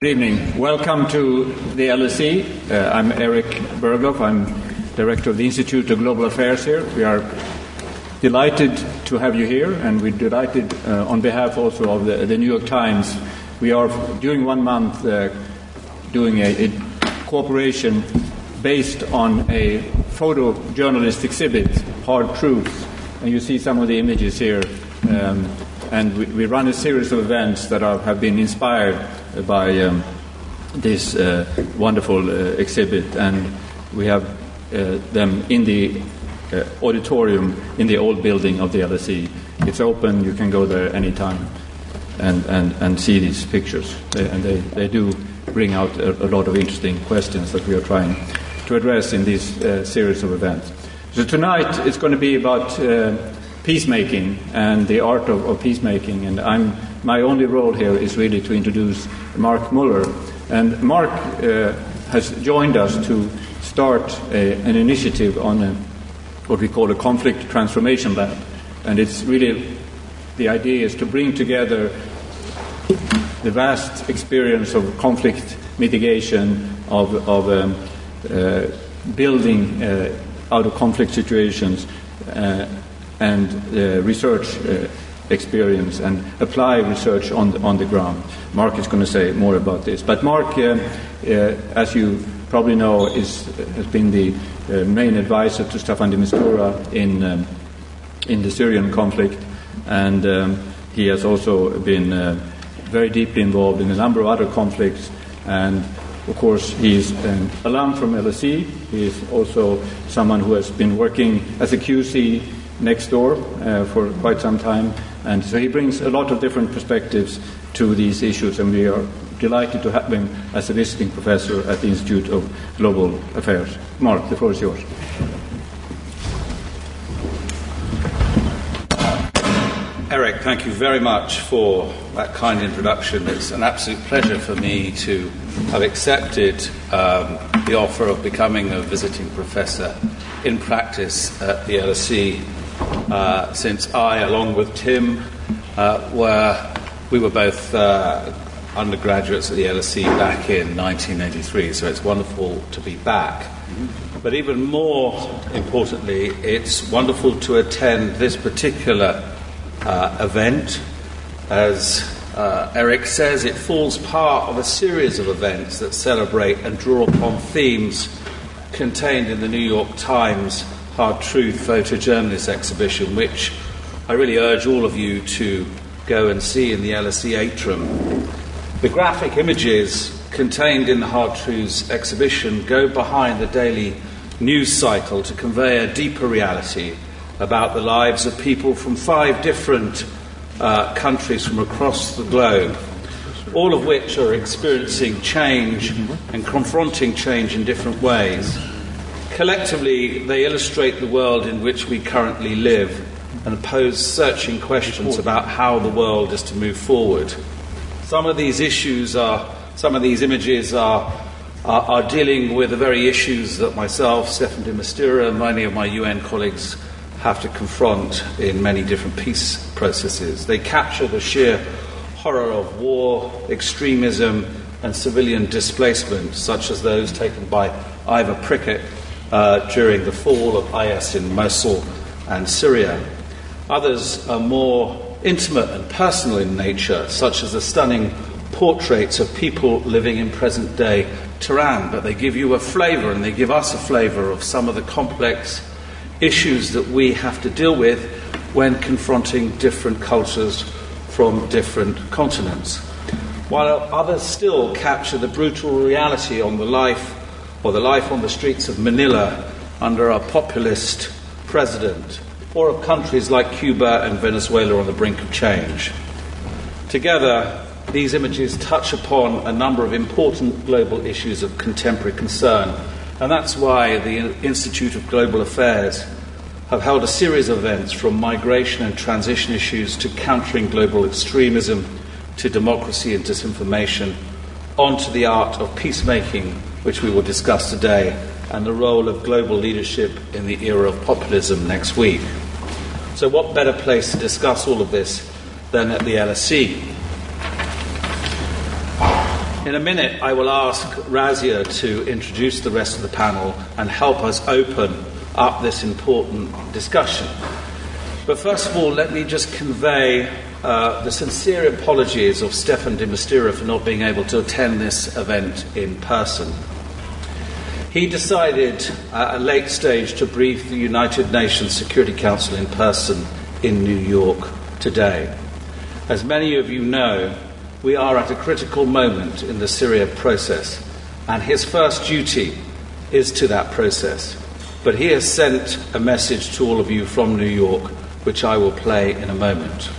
Good evening. Welcome to the LSE. Uh, I'm Erik Berglöf. I'm director of the Institute of Global Affairs here. We are delighted to have you here, and we're delighted uh, on behalf also of the, the, New York Times. We are, during one month, uh, doing a, a, cooperation based on a photojournalist exhibit, Hard Truths. And you see some of the images here. Um, and we, we, run a series of events that are, have been inspired by um, this uh, wonderful uh, exhibit, and we have uh, them in the auditorium in the old building of the LSE. It's open; you can go there anytime and, and, and see these pictures. They, and they, they do bring out a, a, lot of interesting questions that we are trying to address in this uh, series of events. So tonight it's going to be about uh, peacemaking and the art of, of peacemaking, and I'm my only role here is really to introduce Mark Muller. And Mark uh, has joined us to start a, an initiative on a, what we call a conflict transformation lab. And it's really the idea is to bring together the vast experience of conflict mitigation, of, of um, uh, building uh, out of conflict situations, uh, and uh, research uh, experience and apply research on the, on the ground. Mark is going to say more about this. But Mark, uh, uh, as you probably know, is, has been the uh, main advisor to Staffan de Mistura in, um, in the Syrian conflict, and um, he has also been uh, very deeply involved in a number of other conflicts. And of course, he's an alum from LSE. He is also someone who has been working as a QC next door uh, for quite some time and so he brings a lot of different perspectives to these issues, and we are delighted to have him as a visiting professor at the Institute of Global Affairs. Mark, the floor is yours. Eric, thank you very much for that kind introduction. It's an absolute pleasure for me to have accepted um, the offer of becoming a visiting professor in practice at the LSE uh, since I, along with Tim, uh, were we were both uh, undergraduates at the LSE back in 1983. So it's wonderful to be back. But even more importantly, it's wonderful to attend this particular uh, event. As uh, Eric says, it falls part of a series of events that celebrate and draw upon themes contained in the New York Times Hard Truth photojournalist exhibition, which I really urge all of you to go and see in the LSE atrium. The graphic images contained in the Hard Truths exhibition go behind the daily news cycle to convey a deeper reality about the lives of people from five different uh, countries from across the globe, all of which are experiencing change and confronting change in different ways. Collectively, they illustrate the world in which we currently live and pose searching questions about how the world is to move forward. Some of these issues are, some of these images are, are, are dealing with the very issues that myself, Staffan de and many of my UN colleagues have to confront in many different peace processes. They capture the sheer horror of war, extremism, and civilian displacement, such as those taken by Ivor Prickett uh, during the fall of IS in Mosul and Syria. Others are more intimate and personal in nature, such as the stunning portraits of people living in present day Tehran, but they give you a flavour and they give us a flavour of some of the complex issues that we have to deal with when confronting different cultures from different continents. While others still capture the brutal reality on the life or the life on the streets of Manila under a populist president, or of countries like Cuba and Venezuela on the brink of change. Together, these images touch upon a number of important global issues of contemporary concern, and that's why the Institute of Global Affairs have held a series of events from migration and transition issues to countering global extremism to democracy and disinformation, onto the art of peacemaking which we will discuss today, and the role of global leadership in the era of populism next week. So, what better place to discuss all of this than at the LSE? In a minute, I will ask Razia to introduce the rest of the panel and help us open up this important discussion. But first of all, let me just convey uh, the sincere apologies of Stefan de for not being able to attend this event in person. He decided at a late stage to brief the United Nations Security Council in person in New York today. As many of you know, we are at a critical moment in the Syria process, and his first duty is to that process. But he has sent a message to all of you from New York, which I will play in a moment.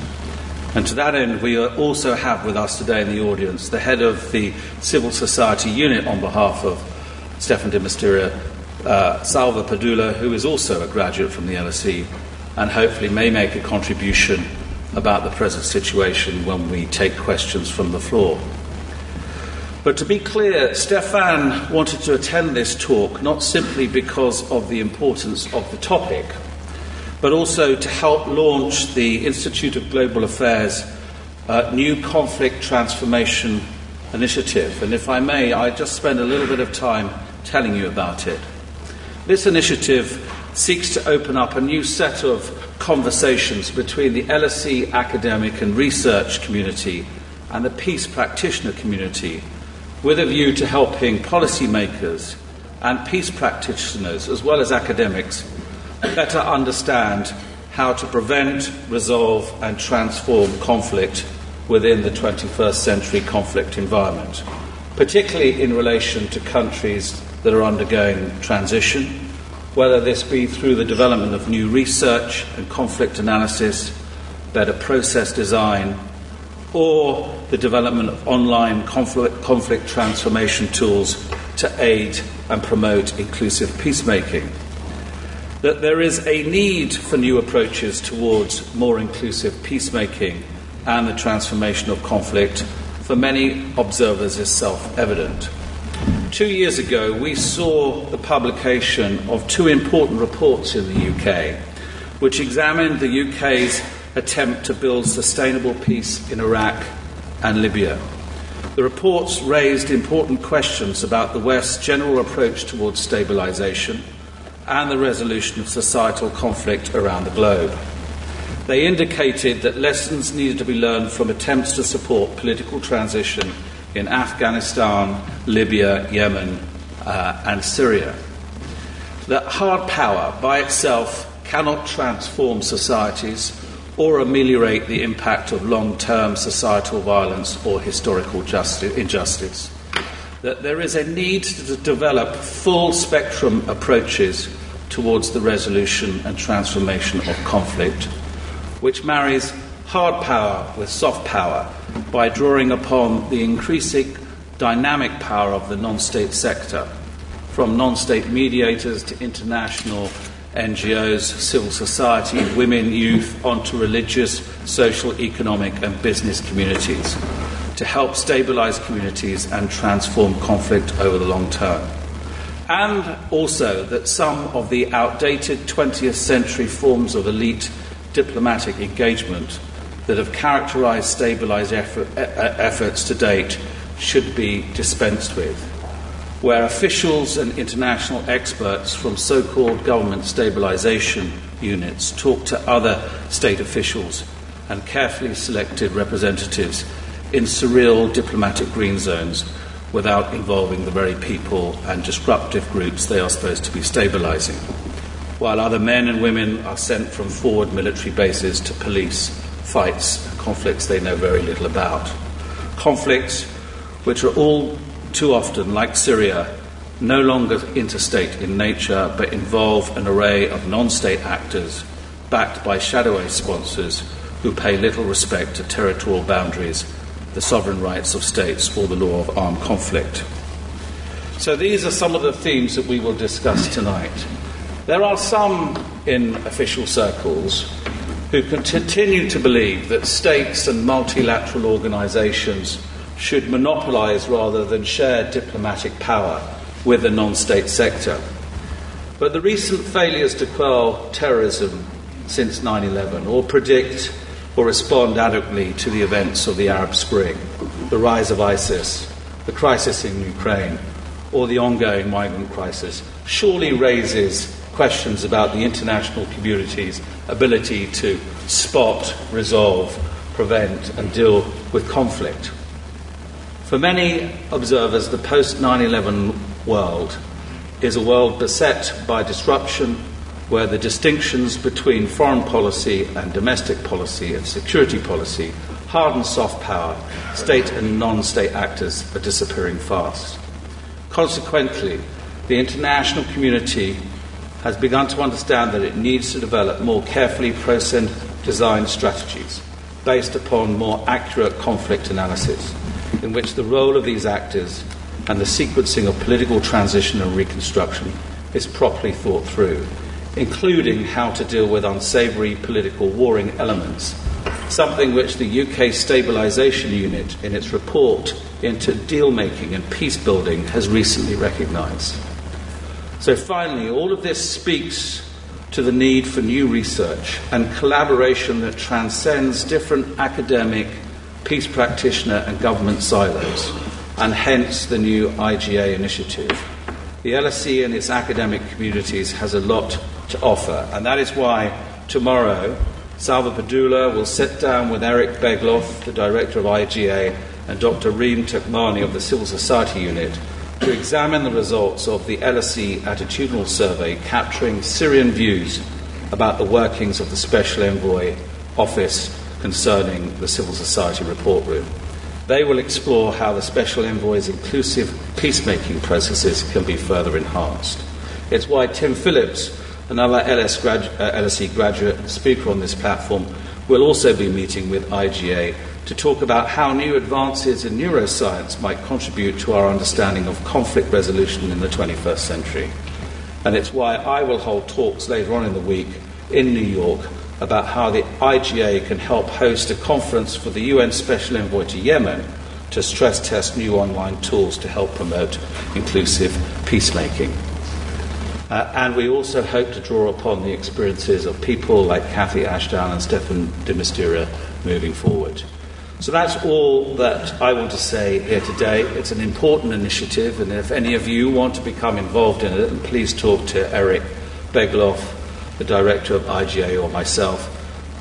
And to that end, we also have with us today in the audience the head of the civil society unit on behalf of Stefan de Mistura, uh, Salva Pedulla, who is also a graduate from the LSE and hopefully may make a contribution about the present situation when we take questions from the floor. But to be clear, Stefan wanted to attend this talk not simply because of the importance of the topic, but also to help launch the Institute of Global Affairs uh, new conflict transformation initiative. And if I may, I just spend a little bit of time telling you about it. This initiative seeks to open up a new set of conversations between the LSE academic and research community and the peace practitioner community with a view to helping policymakers and peace practitioners, as well as academics, better understand how to prevent, resolve, and transform conflict within the 21st century conflict environment, particularly in relation to countries that are undergoing transition whether this be through the development of new research and conflict analysis, better process design, or the development of online conflict, conflict transformation tools to aid and promote inclusive peacemaking. That there is a need for new approaches towards more inclusive peacemaking and the transformation of conflict for many observers is self evident. Two years ago, we saw the publication of two important reports in the UK, which examined the UK's attempt to build sustainable peace in Iraq and Libya. The reports raised important questions about the West's general approach towards stabilisation and the resolution of societal conflict around the globe. They indicated that lessons needed to be learned from attempts to support political transition in Afghanistan, Libya, Yemen, uh, and Syria. That hard power by itself cannot transform societies or ameliorate the impact of long term societal violence or historical justice, injustice. That there is a need to develop full spectrum approaches towards the resolution and transformation of conflict, which marries hard power with soft power by drawing upon the increasing dynamic power of the non state sector, from non state mediators to international NGOs, civil society, women, youth, onto religious, social, economic, and business communities to help stabilize communities and transform conflict over the long term. And also that some of the outdated 20th century forms of elite diplomatic engagement that have characterized stabilized effort, efforts to date should be dispensed with, where officials and international experts from so called government stabilization units talk to other state officials and carefully selected representatives in surreal diplomatic green zones without involving the very people and disruptive groups they are supposed to be stabilizing, while other men and women are sent from forward military bases to police fights conflicts they know very little about. Conflicts which are all too often, like Syria, no longer interstate in nature but involve an array of non state actors backed by shadowy sponsors who pay little respect to territorial boundaries, the sovereign rights of states, or the law of armed conflict. So these are some of the themes that we will discuss tonight. There are some in official circles who continue to believe that states and multilateral organizations should monopolize rather than share diplomatic power with the non state sector. But the recent failures to quell terrorism since 9 11 or predict or respond adequately to the events of the Arab Spring, the rise of ISIS, the crisis in Ukraine, or the ongoing migrant crisis, surely raises questions about the international community's ability to spot, resolve, prevent, and deal with conflict. For many observers, the post 9 11 world is a world beset by disruption where the distinctions between foreign policy and domestic policy and security policy, hard and soft power, state and non state actors are disappearing fast. Consequently, the international community has begun to understand that it needs to develop more carefully processed designed strategies based upon more accurate conflict analysis, in which the role of these actors and the sequencing of political transition and reconstruction is properly thought through, including how to deal with unsavoury political warring elements, something which the UK Stabilisation Unit, in its report into deal making and peace building, has recently recognised. So, finally, all of this speaks to the need for new research and collaboration that transcends different academic, peace practitioner, and government silos, and hence the new IGA initiative. The LSE and its academic communities has a lot to offer, and that is why tomorrow Salva Pedulla will sit down with Erik Berglöf, the director of IGA, and Dr. Rim Turkmani of the Civil Society Unit to examine the results of the LSE attitudinal survey capturing Syrian views about the workings of the Special Envoy Office concerning the Civil Society Support Room. They will explore how the Special Envoy's inclusive peacemaking processes can be further enhanced. It's why Tim Phillips, another LS uh, LSE graduate speaker on this platform, will also be meeting with IGA to talk about how new advances in neuroscience might contribute to our understanding of conflict resolution in the 21st century. And it's why I will hold talks later on in the week in New York about how the IGA can help host a conference for the UN Special Envoy to Yemen to stress test new online tools to help promote inclusive peacemaking. Uh, and we also hope to draw upon the experiences of people like Kathy Ashton and Stefan de Mistura moving forward. So that's all that I want to say here today. It's an important initiative, and if any of you want to become involved in it, please talk to Erik Berglöf, the director of IGA, or myself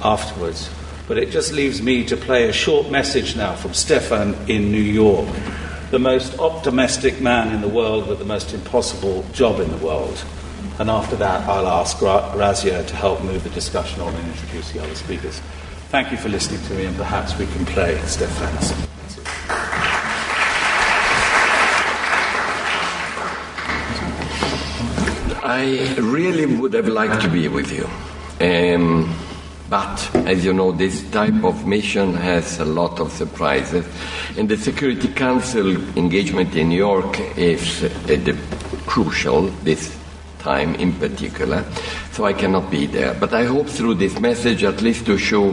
afterwards. But it just leaves me to play a short message now from Stefan in New York, the most optimistic man in the world with the most impossible job in the world. And after that, I'll ask Razia to help move the discussion on and introduce the other speakers. Thank you for listening to me, and perhaps we can play Stefan's. I really would have liked to be with you. Um, but, as you know, this type of mission has a lot of surprises. And the Security Council engagement in New York is uh, crucial this time in particular, so I cannot be there. But I hope through this message at least to show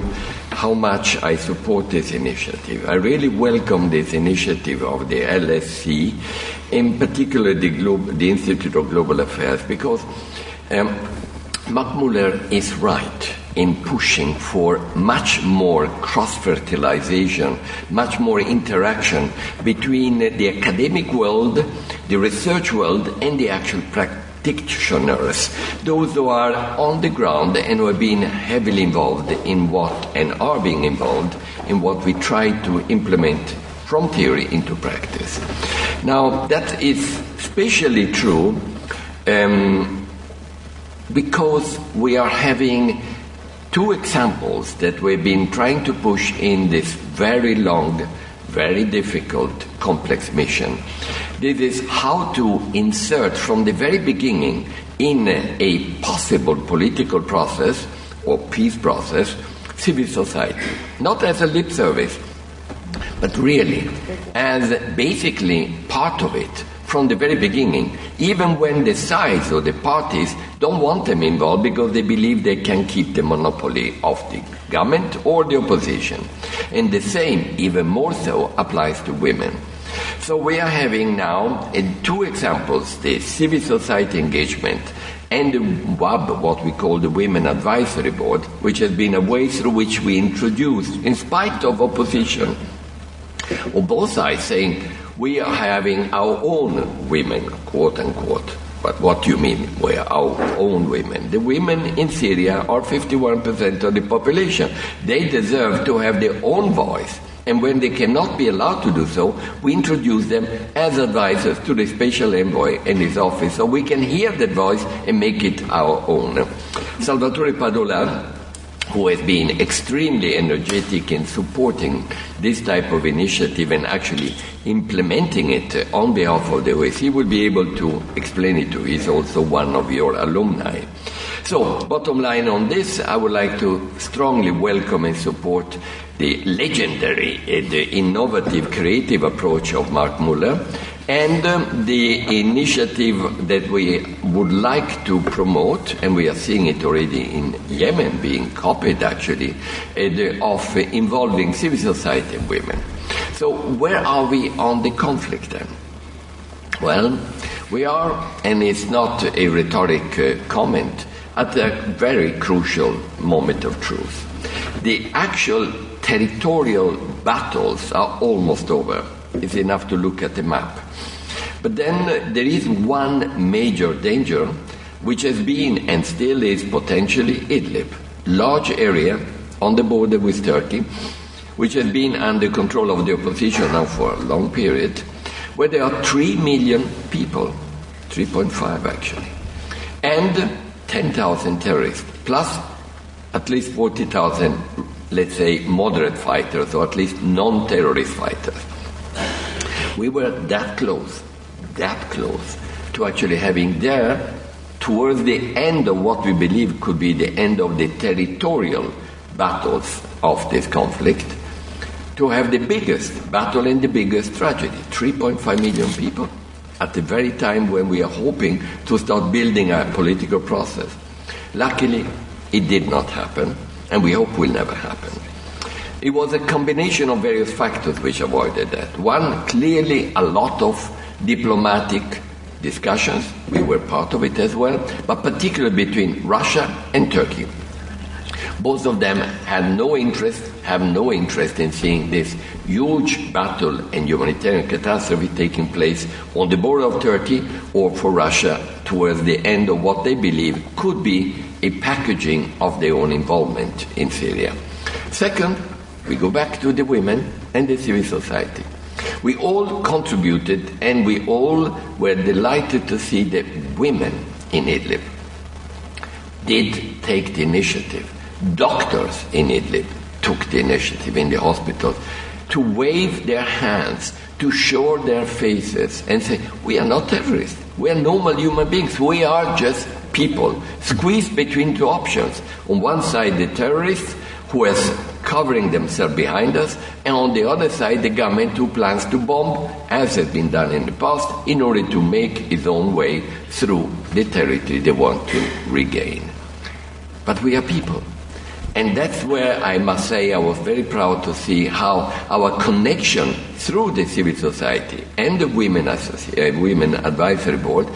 how much I support this initiative. I really welcome this initiative of the LSE, in particular the, the Institute of Global Affairs, because um, Mark Muller is right in pushing for much more cross fertilization, much more interaction between the academic world, the research world, and the actual practice practitioners, those who are on the ground and who have been heavily involved in what and are being involved in what we try to implement from theory into practice. Now, that is especially true um, because we are having two examples that we've been trying to push in this very long, very difficult, complex mission. This is how to insert from the very beginning in a possible political process or peace process civil society, not as a lip service, but really as basically part of it from the very beginning, even when the sides or the parties don't want them involved because they believe they can keep the monopoly of the government or the opposition. And the same, even more so, applies to women. So we are having now in two examples the civil society engagement and the WAB, what we call the Women Advisory Board, which has been a way through which we introduce, in spite of opposition, on both sides saying we are having our own women, quote unquote. But what do you mean we are our own women? The women in Syria are 51% of the population. They deserve to have their own voice. And when they cannot be allowed to do so, we introduce them as advisors to the special envoy and his office so we can hear that voice and make it our own. Salvatore Pedulla, who has been extremely energetic in supporting this type of initiative and actually implementing it on behalf of the OSCE, will be able to explain it to you. He's also one of your alumni. So, bottom line on this, I would like to strongly welcome and support the legendary, uh, the innovative, creative approach of Mark Muller, and um, the initiative that we would like to promote, and we are seeing it already in Yemen being copied actually, uh, of uh, involving civil society and women. So, where are we on the conflict then? Well, we are, and it's not a rhetoric uh, comment, at a very crucial moment of truth. The actual territorial battles are almost over. It's enough to look at the map. But then uh, there is one major danger, which has been and still is potentially Idlib, large area on the border with Turkey, which has been under control of the opposition now for a long period, where there are 3 million people, 3.5 actually, and 10,000 terrorists, plus at least 40,000 let's say, moderate fighters or at least non terrorist fighters. We were that close, that close to actually having there, towards the end of what we believe could be the end of the territorial battles of this conflict, to have the biggest battle and the biggest tragedy 3.5 million people at the very time when we are hoping to start building a political process. Luckily, it did not happen and we hope will never happen. It was a combination of various factors which avoided that. One, clearly a lot of diplomatic discussions, we were part of it as well, but particularly between Russia and Turkey. Both of them had no interest, have no interest in seeing this huge battle and humanitarian catastrophe taking place on the border of Turkey or for Russia towards the end of what they believe could be a packaging of their own involvement in Syria. Second, we go back to the women and the civil society. We all contributed and we all were delighted to see that women in Idlib did take the initiative. Doctors in Idlib took the initiative in the hospitals to wave their hands, to show their faces and say, We are not terrorists. We are normal human beings. We are just people squeezed between two options. On one side, the terrorists who are covering themselves behind us, and on the other side, the government who plans to bomb, as has been done in the past, in order to make its own way through the territory they want to regain. But we are people. And that's where I must say I was very proud to see how our connection through the civil society and the Women, Associ- uh, Women Advisory Board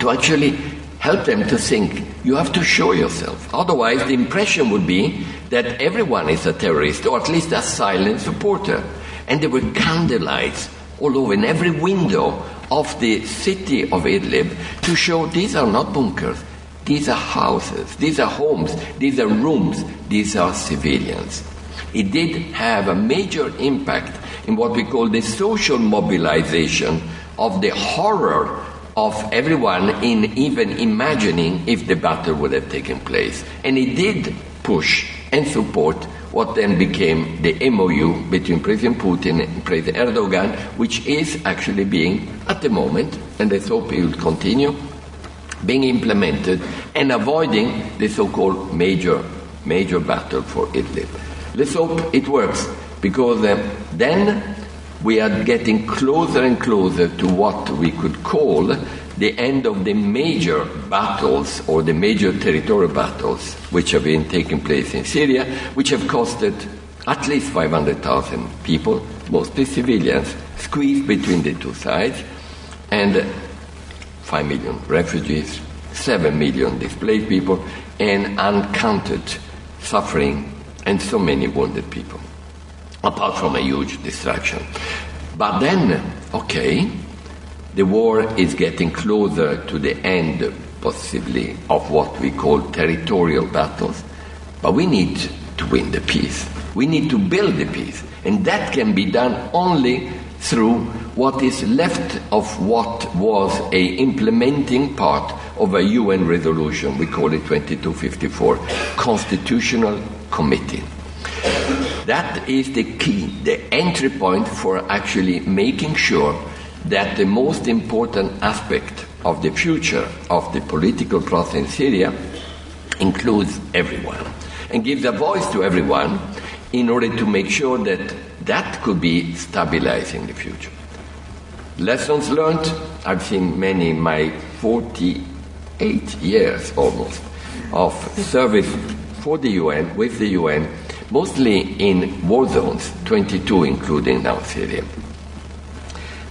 to actually help them to think you have to show yourself. Otherwise, the impression would be that everyone is a terrorist or at least a silent supporter. And there were candlelights all over in every window of the city of Idlib to show these are not bunkers, these are houses, these are homes, these are rooms, these are civilians. It did have a major impact in what we call the social mobilization of the horror of everyone in even imagining if the battle would have taken place. And it did push and support what then became the MOU between President Putin and President Erdogan, which is actually being, at the moment, and let's hope it will continue, being implemented and avoiding the so-called major, major battle for Idlib. Let's hope it works, because uh, then we are getting closer and closer to what we could call the end of the major battles or the major territorial battles which have been taking place in Syria, which have costed at least 500,000 people, mostly civilians, squeezed between the two sides, and 5 million refugees, 7 million displaced people, and uncounted suffering and so many wounded people apart from a huge destruction. But then, okay, the war is getting closer to the end, possibly, of what we call territorial battles, but we need to win the peace. We need to build the peace. And that can be done only through what is left of what was a implementing part of a UN resolution, we call it 2254, Constitutional Committee. That is the key, the entry point for actually making sure that the most important aspect of the future of the political process in Syria includes everyone and gives a voice to everyone in order to make sure that that could be stabilizing the future. Lessons learned, I've seen many in my 48 years almost of service for the UN, with the UN, mostly in war zones, 22 including now Syria.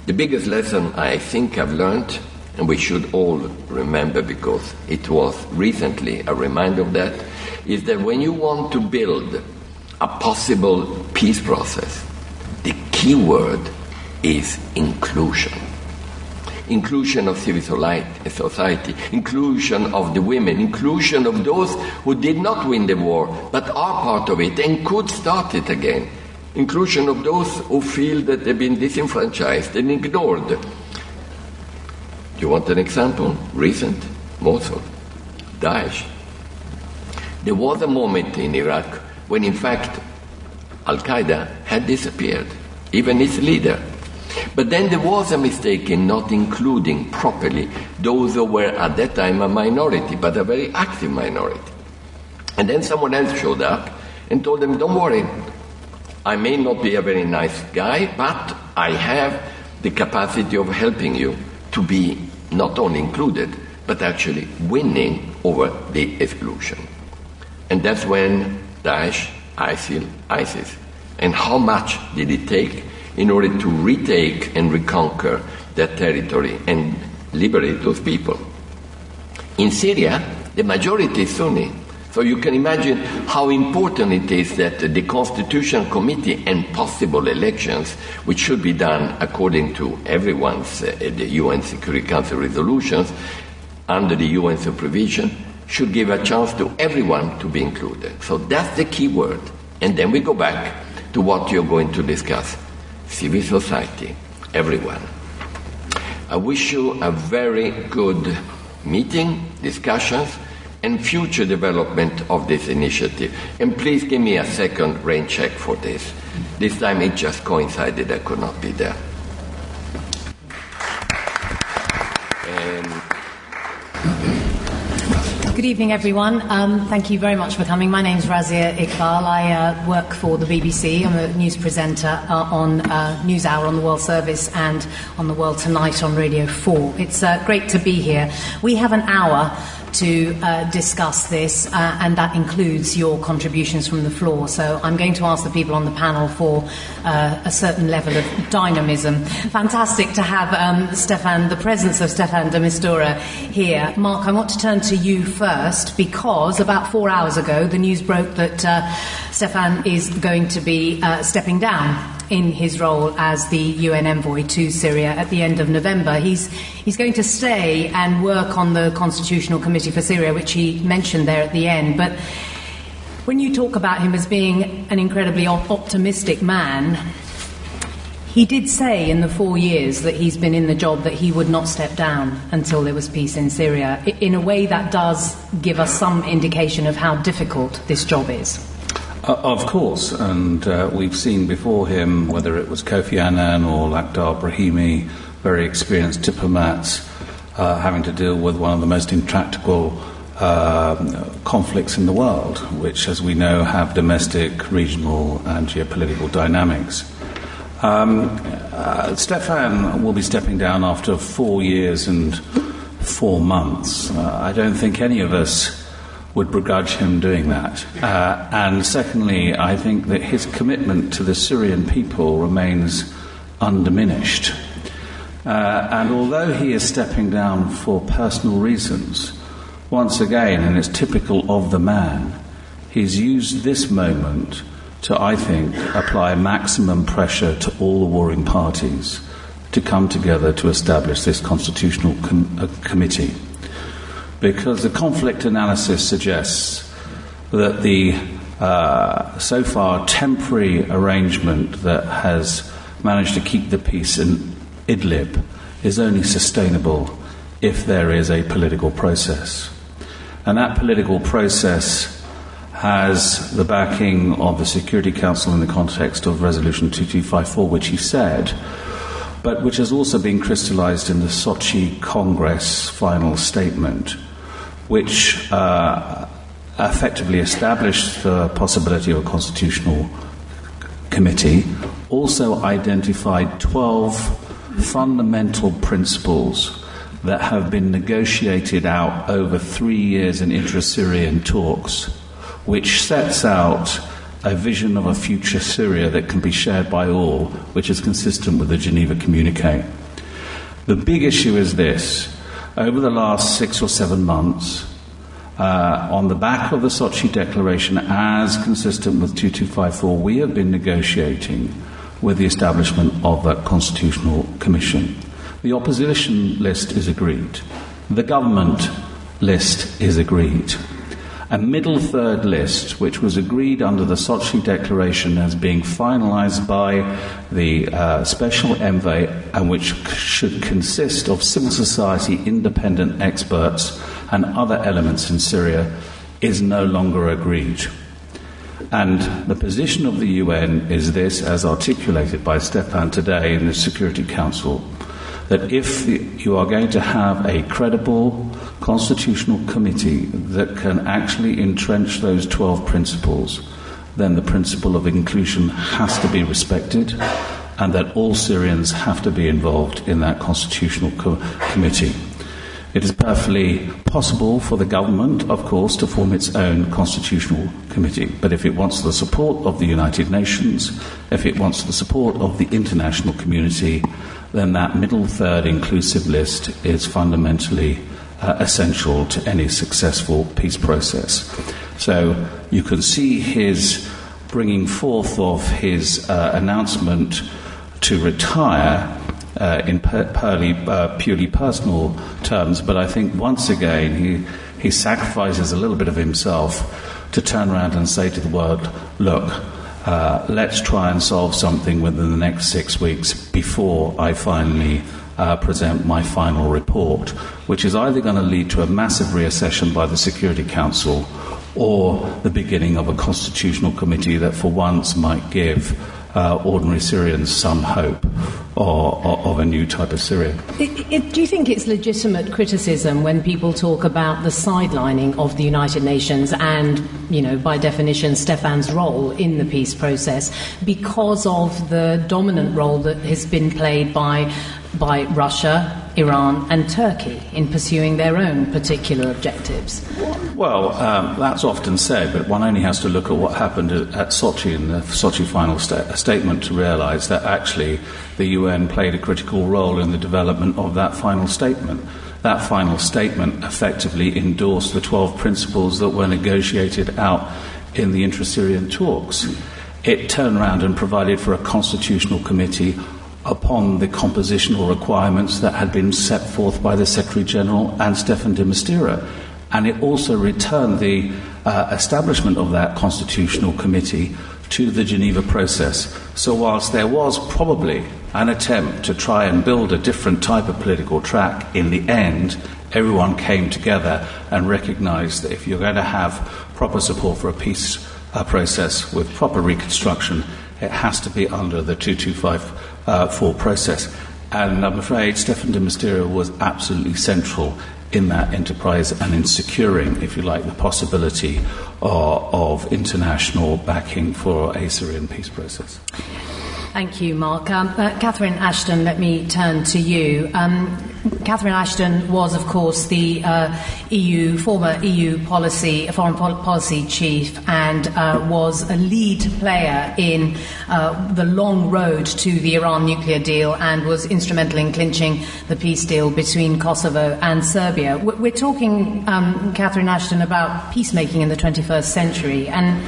The biggest lesson I think I've learned, and we should all remember because it was recently a reminder of that, is that when you want to build a possible peace process, the key word is inclusion. Inclusion of civil society, inclusion of the women, inclusion of those who did not win the war but are part of it and could start it again, inclusion of those who feel that they've been disenfranchised and ignored. Do you want an example? Recent? Mosul, Daesh. There was a moment in Iraq when, in fact, Al Qaeda had disappeared, even its leader. But then there was a mistake in not including properly those who were at that time a minority, but a very active minority. And then someone else showed up and told them, Don't worry, I may not be a very nice guy, but I have the capacity of helping you to be not only included, but actually winning over the exclusion. And that's when Daesh, ISIL, ISIS. And how much did it take in order to retake and reconquer that territory and liberate those people? In Syria, the majority is Sunni. So you can imagine how important it is that the Constitutional Committee and possible elections, which should be done according to everyone's, uh, the UN Security Council resolutions, under the UN supervision, should give a chance to everyone to be included. So that's the key word. And then we go back to what you're going to discuss civil society, everyone. I wish you a very good meeting, discussions, and future development of this initiative. And please give me a second rain check for this. This time it just coincided I could not be there. Good evening, everyone. Um, thank you very much for coming. My name is Razia Iqbal. I uh, work for the BBC. I'm a news presenter uh, on uh, NewsHour on the World Service and on the World Tonight on Radio 4. It's uh, great to be here. We have an hour to uh, discuss this, uh, and that includes your contributions from the floor. So I'm going to ask the people on the panel for uh, a certain level of dynamism. Fantastic to have um, Stefan, the presence of Stefan de Mistura here. Mark, I want to turn to you first because about four hours ago the news broke that uh, Stefan is going to be uh, stepping down in his role as the UN envoy to Syria at the end of November. He's, he's going to stay and work on the Constitutional Committee for Syria, which he mentioned there at the end. But when you talk about him as being an incredibly optimistic man, he did say in the four years that he's been in the job that he would not step down until there was peace in Syria. In a way, that does give us some indication of how difficult this job is. Uh, of course, and uh, we've seen before him, whether it was Kofi Annan or Lakhdar Brahimi, very experienced diplomats uh, having to deal with one of the most intractable uh, conflicts in the world, which, as we know, have domestic, regional, and geopolitical dynamics. Um, uh, Stefan will be stepping down after four years and four months. Uh, I don't think any of us would begrudge him doing that. Uh, and secondly, I think that his commitment to the Syrian people remains undiminished. Uh, and although he is stepping down for personal reasons, once again, and it's typical of the man, he's used this moment to, I think, apply maximum pressure to all the warring parties to come together to establish this constitutional com- uh, committee. Because the conflict analysis suggests that the uh, so far temporary arrangement that has managed to keep the peace in Idlib is only sustainable if there is a political process. And that political process has the backing of the Security Council in the context of Resolution 2254, which he said, but which has also been crystallized in the Sochi Congress final statement, which uh, effectively established the possibility of a constitutional committee, also identified 12 fundamental principles that have been negotiated out over three years in intra Syrian talks, which sets out a vision of a future Syria that can be shared by all, which is consistent with the Geneva Communique. The big issue is this over the last six or seven months, uh, on the back of the Sochi Declaration, as consistent with 2254, we have been negotiating with the establishment of a constitutional commission. The opposition list is agreed. The government list is agreed. A middle third list, which was agreed under the Sochi Declaration as being finalized by the uh, special envoy and which should consist of civil society independent experts and other elements in Syria, is no longer agreed. And the position of the UN is this, as articulated by Stefan today in the Security Council, that if you are going to have a credible constitutional committee that can actually entrench those 12 principles, then the principle of inclusion has to be respected and that all Syrians have to be involved in that constitutional co- committee. It is perfectly possible for the government, of course, to form its own constitutional committee. But if it wants the support of the United Nations, if it wants the support of the international community, then that middle third inclusive list is fundamentally uh, essential to any successful peace process. So you can see his bringing forth of his uh, announcement to retire uh, in purely, uh, purely personal terms, but I think once again he, he sacrifices a little bit of himself to turn around and say to the world, look, uh, let's try and solve something within the next six weeks before I finally uh, present my final report, which is either going to lead to a massive reaccession by the Security Council or the beginning of a constitutional committee that for once might give uh, ordinary Syrians some hope or, or, of a new type of Syria. It, it, do you think it's legitimate criticism when people talk about the sidelining of the United Nations and, you know, by definition, Stefan's role in the peace process because of the dominant role that has been played by by Russia, Iran, and Turkey in pursuing their own particular objectives? Well, um, that's often said, but one only has to look at what happened at Sochi in the Sochi final sta- statement to realize that actually the UN played a critical role in the development of that final statement. That final statement effectively endorsed the 12 principles that were negotiated out in the intra Syrian talks. It turned around and provided for a constitutional committee upon the compositional requirements that had been set forth by the Secretary General and Stefan de Mistura. And it also returned the uh, establishment of that constitutional committee to the Geneva process. So, whilst there was probably an attempt to try and build a different type of political track, in the end, everyone came together and recognized that if you're going to have proper support for a peace uh, process with proper reconstruction, it has to be under the 225 uh, for process. And I'm afraid Stefan de Mistura was absolutely central in that enterprise and in securing, if you like, the possibility uh, of international backing for a Syrian peace process. Thank you, Mark. Um, uh, Catherine Ashton, let me turn to you. Um, Catherine Ashton was, of course, the uh, EU former EU policy foreign policy chief and uh, was a lead player in uh, the long road to the Iran nuclear deal and was instrumental in clinching the peace deal between Kosovo and Serbia. We're talking, um, Catherine Ashton, about peacemaking in the 21st century and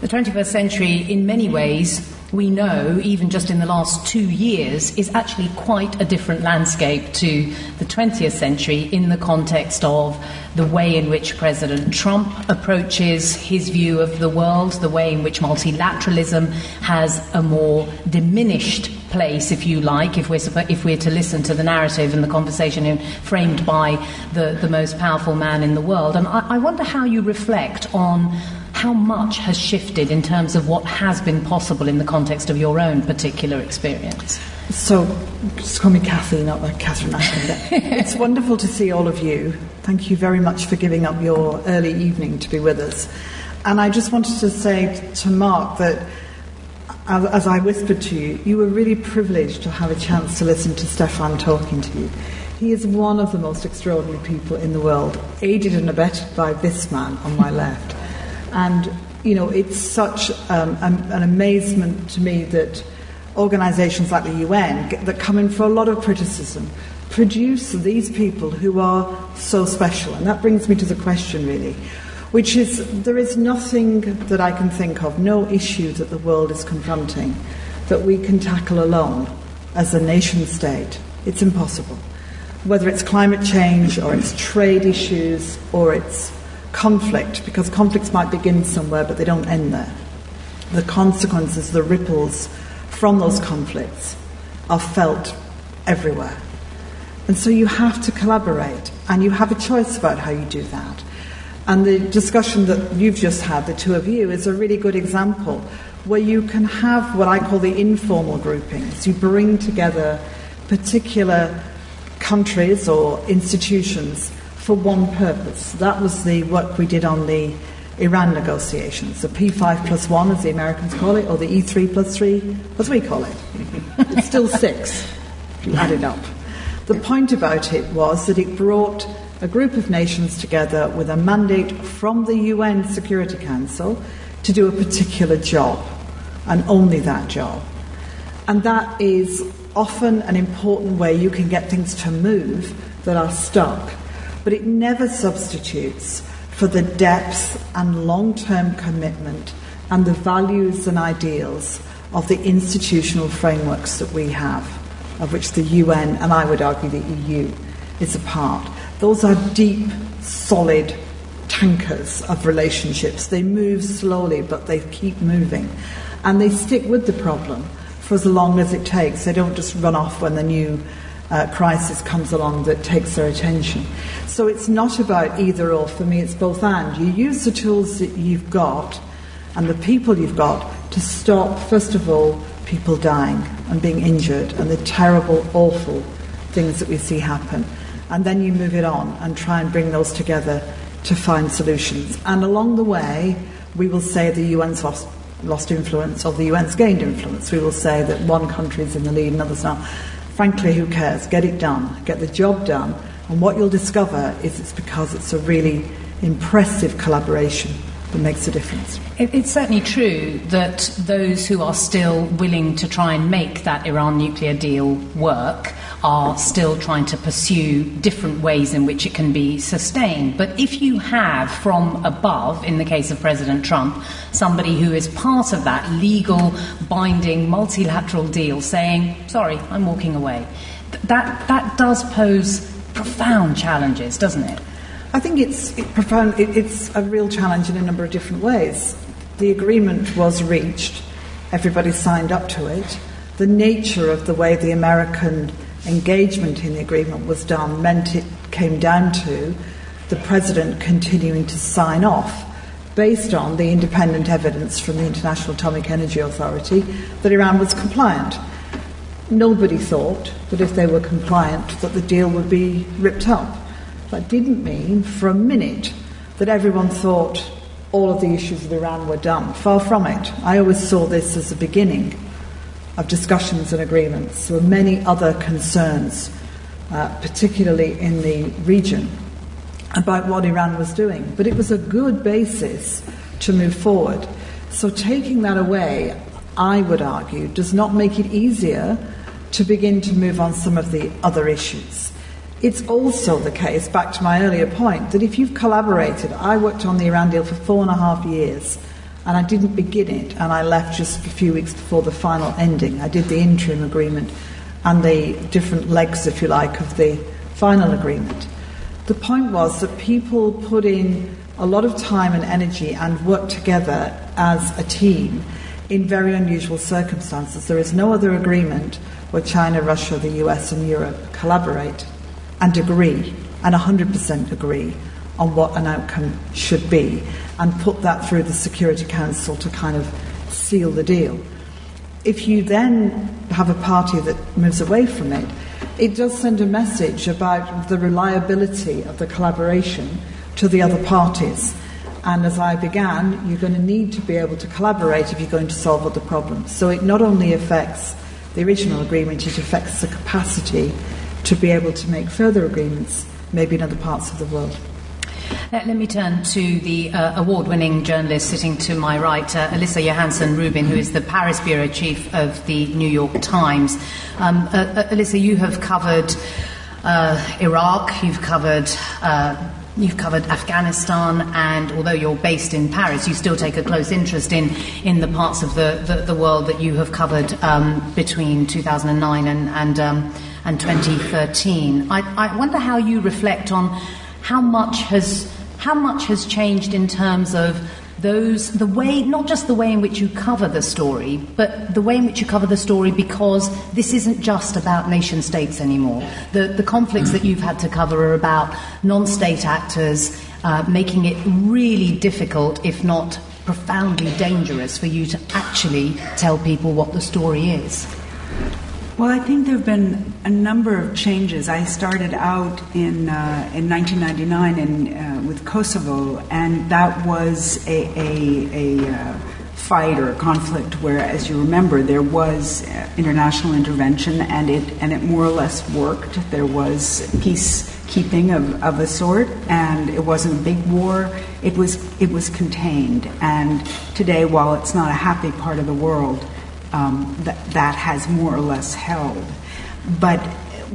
The 21st century, in many ways, we know, even just in the last two years, is actually quite a different landscape to the 20th century in the context of the way in which President Trump approaches his view of the world, the way in which multilateralism has a more diminished place, if you like, if we're, if we're to listen to the narrative and the conversation framed by the, the most powerful man in the world. And I, I wonder how you reflect on how much has shifted in terms of what has been possible in the context of your own particular experience? So, just call me Kathy, not like Catherine it's wonderful to see all of you. Thank you very much for giving up your early evening to be with us. And I just wanted to say to Mark that, as I whispered to you, you were really privileged to have a chance to listen to Staffan talking to you. He is one of the most extraordinary people in the world, aided and abetted by this man on my left. And, you know, it's such um, an amazement to me that organisations like the UN, that come in for a lot of criticism, produce these people who are so special. And that brings me to the question, really, which is there is nothing that I can think of, no issue that the world is confronting, that we can tackle alone as a nation state. It's impossible. Whether it's climate change or it's trade issues or it's conflict, because conflicts might begin somewhere but they don't end there. The consequences, the ripples from those conflicts are felt everywhere. And so you have to collaborate and you have a choice about how you do that. And the discussion that you've just had, the two of you, is a really good example where you can have what I call the informal groupings. You bring together particular countries or institutions for one purpose. That was the work we did on the Iran negotiations, the P5 plus 1, as the Americans call it, or the E3 plus 3, as we call it. It's still six, if you add it up. The point about it was that it brought a group of nations together with a mandate from the UN Security Council to do a particular job, and only that job. And that is often an important way you can get things to move that are stuck but it never substitutes for the depth and long term commitment and the values and ideals of the institutional frameworks that we have, of which the UN and I would argue the EU is a part. Those are deep, solid tankers of relationships. They move slowly, but they keep moving. And they stick with the problem for as long as it takes. They don't just run off when the new uh, crisis comes along that takes their attention. So it's not about either or for me, it's both and. You use the tools that you've got and the people you've got to stop, first of all, people dying and being injured and the terrible, awful things that we see happen. And then you move it on and try and bring those together to find solutions. And along the way, we will say the UN's lost, lost influence or the UN's gained influence. We will say that one country is in the lead and others not. Frankly, who cares? Get it done, get the job done. And what you'll discover is it's because it's a really impressive collaboration that makes a difference. It's certainly true that those who are still willing to try and make that Iran nuclear deal work are still trying to pursue different ways in which it can be sustained. But if you have from above, in the case of President Trump, somebody who is part of that legal, binding, multilateral deal saying, sorry, I'm walking away, that, that does pose profound challenges, doesn't it? I think it's it profound. It, it's a real challenge in a number of different ways. The agreement was reached. Everybody signed up to it. The nature of the way the American engagement in the agreement was done meant it came down to the president continuing to sign off based on the independent evidence from the International Atomic Energy Authority that Iran was compliant. Nobody thought that if they were compliant that the deal would be ripped up. That didn't mean for a minute that everyone thought all of the issues with Iran were done. Far from it. I always saw this as the beginning of discussions and agreements. There were many other concerns, uh, particularly in the region, about what Iran was doing. But it was a good basis to move forward. So taking that away, I would argue, does not make it easier to begin to move on some of the other issues. It's also the case, back to my earlier point, that if you've collaborated, I worked on the Iran deal for four and a half years, and I didn't begin it, and I left just a few weeks before the final ending. I did the interim agreement and the different legs, if you like, of the final agreement. The point was that people put in a lot of time and energy and worked together as a team in very unusual circumstances. There is no other agreement where China, Russia, the US, and Europe collaborate and agree, and 100% agree on what an outcome should be, and put that through the Security Council to kind of seal the deal. If you then have a party that moves away from it, it does send a message about the reliability of the collaboration to the other parties. And as I began, you're going to need to be able to collaborate if you're going to solve other problems. So it not only affects the original agreement, it affects the capacity to be able to make further agreements, maybe in other parts of the world. Let, let me turn to the uh, award winning journalist sitting to my right, uh, Alissa Johannsen Rubin, who is the Paris bureau chief of the New York Times. Um, uh, uh Alissa, you have covered uh, Iraq, you've covered uh, You've covered Afghanistan, and although you're based in Paris, you still take a close interest in, in the parts of the, the, the world that you have covered um, between 2009 and, and, um, and 2013. I, I wonder how you reflect on how much has, how much has changed in terms of those the way not just the way in which you cover the story but the way in which you cover the story because this isn't just about nation states anymore the the conflicts that you've had to cover are about non-state actors uh, making it really difficult if not profoundly dangerous for you to actually tell people what the story is well, I think there have been a number of changes. I started out in uh, in 1999 in, uh, with Kosovo, and that was a, a, a uh, fight or a conflict where, as you remember, there was uh, international intervention, and it and it more or less worked. There was peacekeeping of, of a sort, and it wasn't a big war. It was it was contained. And today, while it's not a happy part of the world that, that has more or less held. But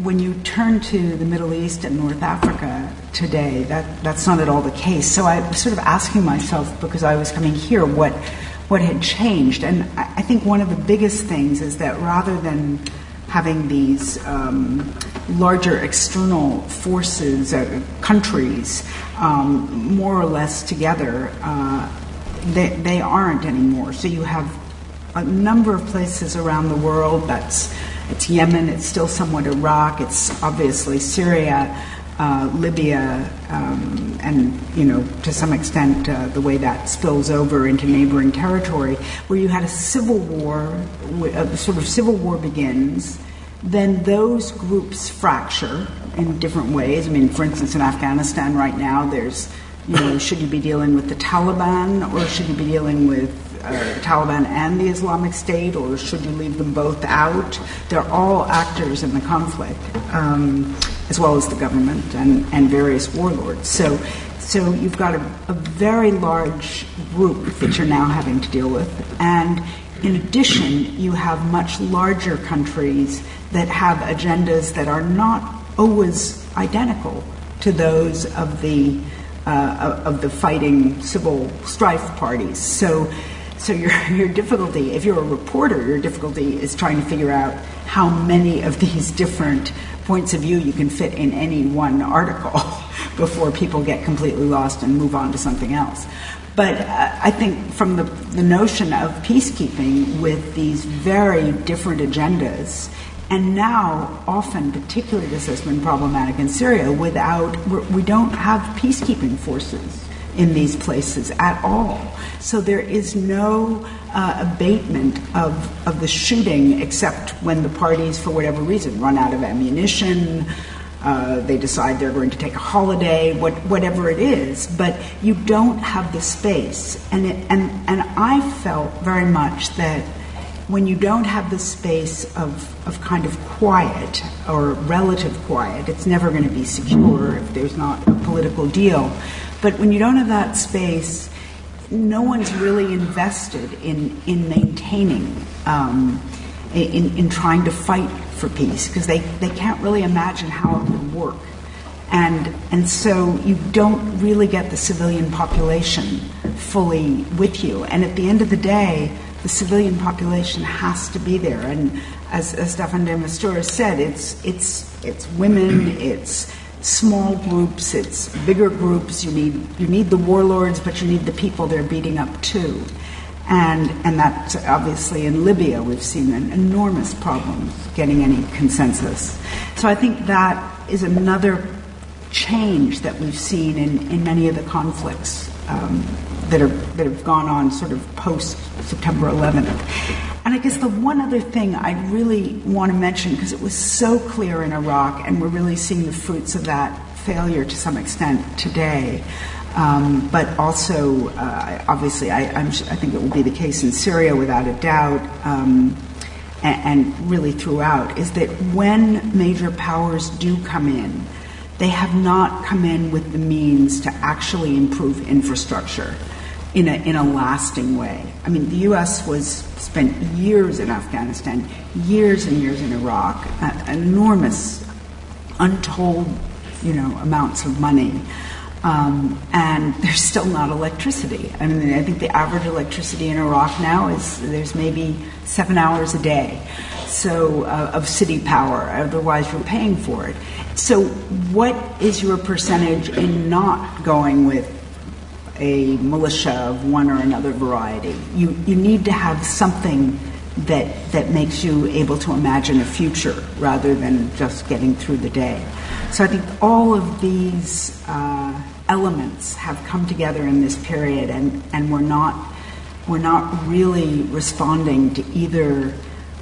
when you turn to the Middle East and North Africa today, that, that's not at all the case. So I was sort of asking myself, because I was coming here, what, what had changed. And I, think one of the biggest things is that rather than having these um, larger external forces, uh, countries, um, more or less together, uh, they, they aren't anymore. So you have a number of places around the world. That's it's Yemen, it's still somewhat Iraq, it's obviously Syria, uh, Libya, um, and you know to some extent uh, the way that spills over into neighboring territory, where you had a civil war, a sort of civil war begins. Then those groups fracture in different ways. I mean, for instance, in Afghanistan right now, there's you know, should you be dealing with the Taliban or should you be dealing with uh, Taliban and the Islamic State, or should you leave them both out? They're all actors in the conflict, um, as well as the government and, and various warlords. So, so you've got a, a very large group that you're now having to deal with, and in addition, you have much larger countries that have agendas that are not always identical to those of the uh, of the fighting civil strife parties. So so your, your difficulty, if you're a reporter, your difficulty is trying to figure out how many of these different points of view you can fit in any one article before people get completely lost and move on to something else. But uh, I think from the, the notion of peacekeeping with these very different agendas, and now often, particularly this has been problematic in Syria, without, we don't have peacekeeping forces in these places at all. So there is no uh, abatement of, of the shooting except when the parties, for whatever reason, run out of ammunition. Uh, they decide they're going to take a holiday, what, whatever it is, but you don't have the space. And, it, and, and I felt very much that when you don't have the space of, of kind of quiet or relative quiet, it's never going to be secure if there's not a political deal. But when you don't have that space, no one's really invested in, in maintaining, um, in, in trying to fight for peace, because they, they can't really imagine how it would work. And, and so you don't really get the civilian population fully with you. And at the end of the day, the civilian population has to be there. And as, as Staffan de Mistura said, it's, it's, it's women, it's small groups, it's bigger groups. You need, you need the warlords, but you need the people they're beating up too. And, and that obviously in Libya, we've seen an enormous problem getting any consensus. So I think that is another change that we've seen in, in many of the conflicts um, that, are, that have gone on sort of post September 11th. And I guess the one other thing I really want to mention, because it was so clear in Iraq, and we're really seeing the fruits of that failure to some extent today, um, but also, uh, obviously, I, I, think it will be the case in Syria without a doubt, um, and, and, really throughout, is that when major powers do come in, they have not come in with the means to actually improve infrastructure in a, in a lasting way. I mean, the U.S. was spent years in Afghanistan, years and years in Iraq, uh, enormous, untold, you know, amounts of money. Um, and there's still not electricity. I mean, I think the average electricity in Iraq now is there's maybe seven hours a day, so uh, of city power. Otherwise, you're paying for it. So, what is your percentage in not going with a militia of one or another variety? You you need to have something that that makes you able to imagine a future rather than just getting through the day. So, I think all of these. Uh, elements have come together in this period, and, and we're not we're not really responding to either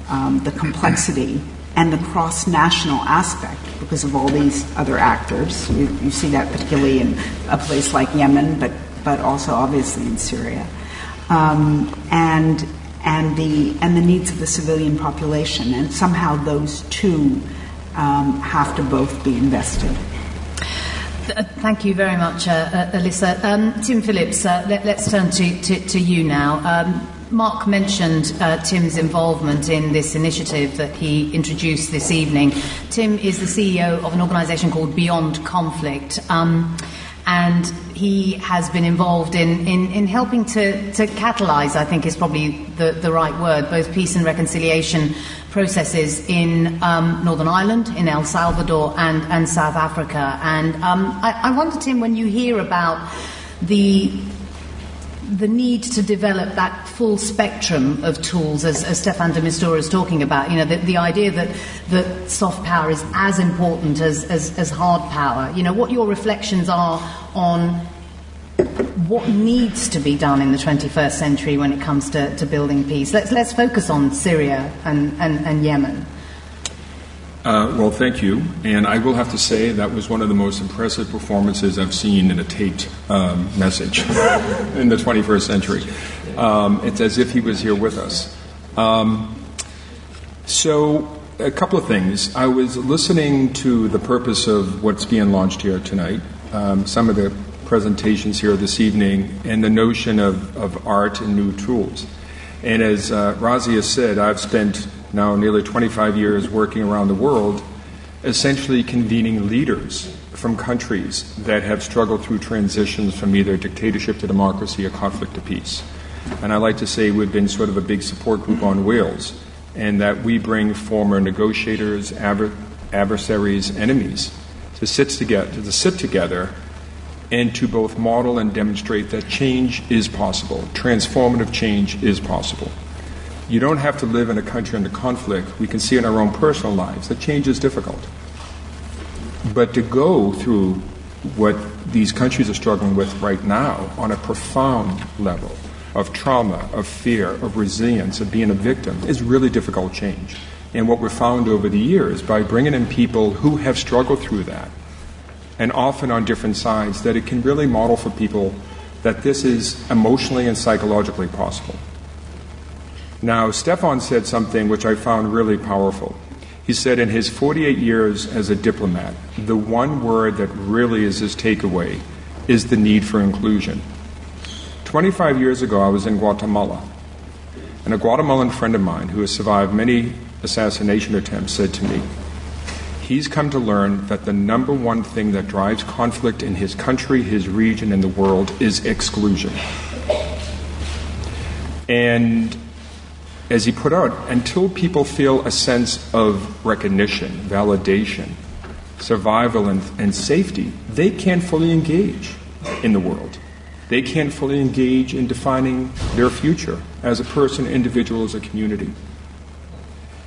um, the complexity and the cross national aspect because of all these other actors. You, you, see that particularly in a place like Yemen, but, but also obviously in Syria. Um, and, and, the, and the needs of the civilian population. And somehow those two um, have to both be invested. Uh, thank you very much, uh, uh, Alissa. Um, Tim Phillips, uh, let, us turn to, to, to, you now. Um, Mark mentioned uh, Tim's involvement in this initiative that he introduced this evening. Tim is the CEO of an organisation called Beyond Conflict. Um, and he has been involved in, in, in helping to, to catalyse, I think is probably the, the right word, both peace and reconciliation processes in um, Northern Ireland, in El Salvador, and, and South Africa. And um, I, I wonder, Tim, when you hear about the the need to develop that full spectrum of tools, as, as Staffan de Mistura is talking about, you know, the, the, idea that, that soft power is as important as, as, as hard power, you know, what your reflections are on what needs to be done in the 21st century when it comes to, to building peace. Let's, let's focus on Syria and, and, and Yemen. Uh, well, thank you. And I will have to say that was one of the most impressive performances I've seen in a taped um, message in the 21st century. Um, it's as if he was here with us. Um, so, a couple of things. I was listening to the purpose of what's being launched here tonight, um, some of the presentations here this evening, and the notion of, of art and new tools. And as uh, Razia said, I've spent now nearly 25 years working around the world, essentially convening leaders from countries that have struggled through transitions from either dictatorship to democracy or conflict to peace. And I like to say we've been sort of a big support group on wheels, and that we bring former negotiators, adversaries, enemies to sit together, to sit together and to both model and demonstrate that change is possible, transformative change is possible. You don't have to live in a country under conflict. We can see in our own personal lives that change is difficult. But to go through what these countries are struggling with right now on a profound level of trauma, of fear, of resilience, of being a victim is really difficult change. And what we've found over the years by bringing in people who have struggled through that, and often on different sides, that it can really model for people that this is emotionally and psychologically possible. Now, Staffan said something which I found really powerful. He said, in his 48 years as a diplomat, the one word that really is his takeaway is the need for inclusion. 25 years ago, I was in Guatemala, and a Guatemalan friend of mine who has survived many assassination attempts said to me, he's come to learn that the number one thing that drives conflict in his country, his region, and the world is exclusion. And as he put out, until people feel a sense of recognition, validation, survival, and, and safety, they can't fully engage in the world. They can't fully engage in defining their future as a person, individual, as a community.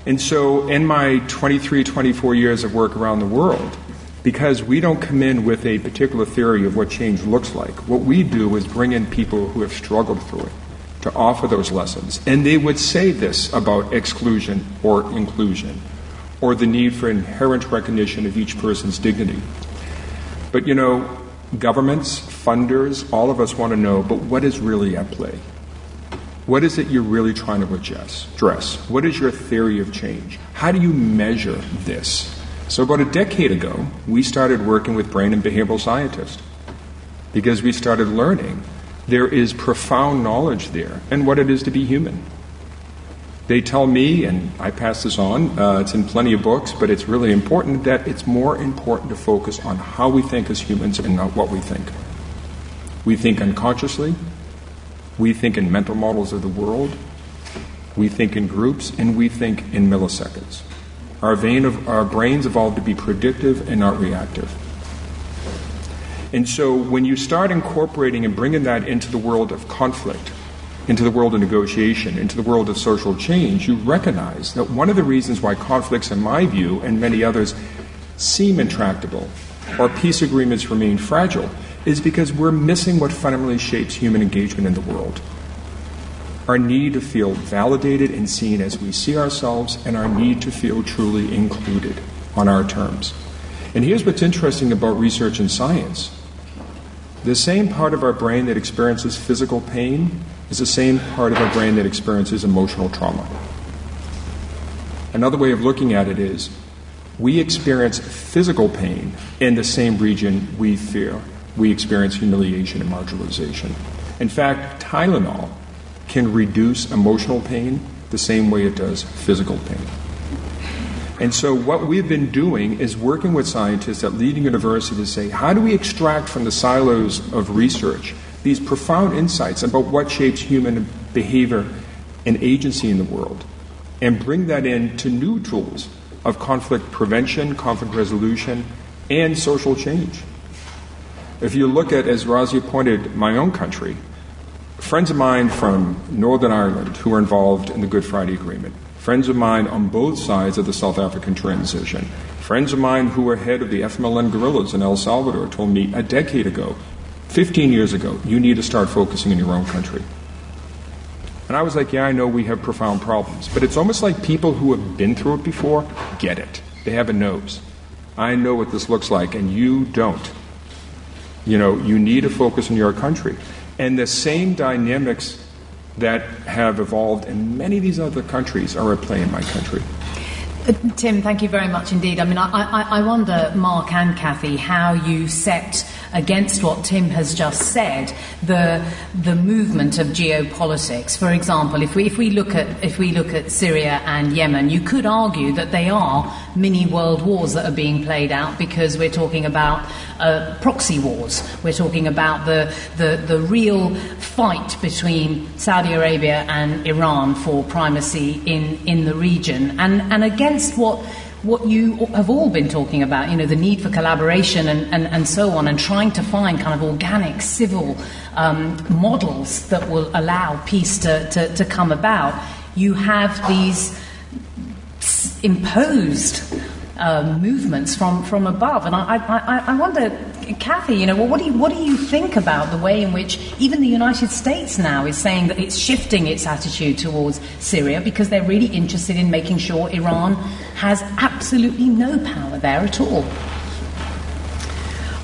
And so, in my 23, 24 years of work around the world, because we don't come in with a particular theory of what change looks like, what we do is bring in people who have struggled through it to offer those lessons. And they would say this about exclusion or inclusion, or the need for inherent recognition of each person's dignity. But you know, governments, funders, all of us want to know, but what is really at play? What is it you're really trying to address? What is your theory of change? How do you measure this? So, about a decade ago, we started working with brain and behavioral scientists because we started learning there is profound knowledge there and what it is to be human. They tell me, and I pass this on, uh, it's in plenty of books, but it's really important that it's more important to focus on how we think as humans and not what we think. We think unconsciously, we think in mental models of the world, we think in groups, and we think in milliseconds. Our, of, our brains evolved to be predictive and not reactive. And so when you start incorporating and bringing that into the world of conflict, into the world of negotiation, into the world of social change, you recognize that one of the reasons why conflicts, in my view, and many others, seem intractable or peace agreements remain fragile is because we're missing what fundamentally shapes human engagement in the world. Our need to feel validated and seen as we see ourselves, and our need to feel truly included on our terms. And here's what's interesting about research and science the same part of our brain that experiences physical pain is the same part of our brain that experiences emotional trauma. Another way of looking at it is we experience physical pain in the same region we fear. We experience humiliation and marginalization. In fact, Tylenol can reduce emotional pain the same way it does physical pain. And so, what we've been doing is working with scientists at leading universities to say, how do we extract from the silos of research these profound insights about what shapes human behavior and agency in the world and bring that into new tools of conflict prevention, conflict resolution, and social change. If you look at, as Razia pointed, my own country, friends of mine from Northern Ireland who were involved in the Good Friday Agreement, friends of mine on both sides of the South African transition, friends of mine who were head of the FMLN guerrillas in El Salvador told me a decade ago 15 years ago, you need to start focusing in your own country. And I was like, yeah, I know we have profound problems. But it's almost like people who have been through it before get it. They have a nose. I know what this looks like, and you don't. You know, you need to focus on your country. And the same dynamics that have evolved in many of these other countries are at play in my country. Tim, thank you very much indeed. I mean, I, I, I wonder, Mark and Kathy, how you set against what Tim has just said, the the movement of geopolitics. For example, if we if we look at if we look at Syria and Yemen, you could argue that they are mini world wars that are being played out because we're talking about uh, proxy wars. We're talking about the, the the real fight between Saudi Arabia and Iran for primacy in in the region, and and against what what you have all been talking about, you know, the need for collaboration and, and, and so on, and trying to find kind of organic civil um, models that will allow peace to, to, to come about, you have these imposed uh, movements from, from above. And I, I, I wonder, Kathy, you know, well, what, do you, what do you think about the way in which even the United States now is saying that it's shifting its attitude towards Syria because they're really interested in making sure Iran has absolutely no power there at all?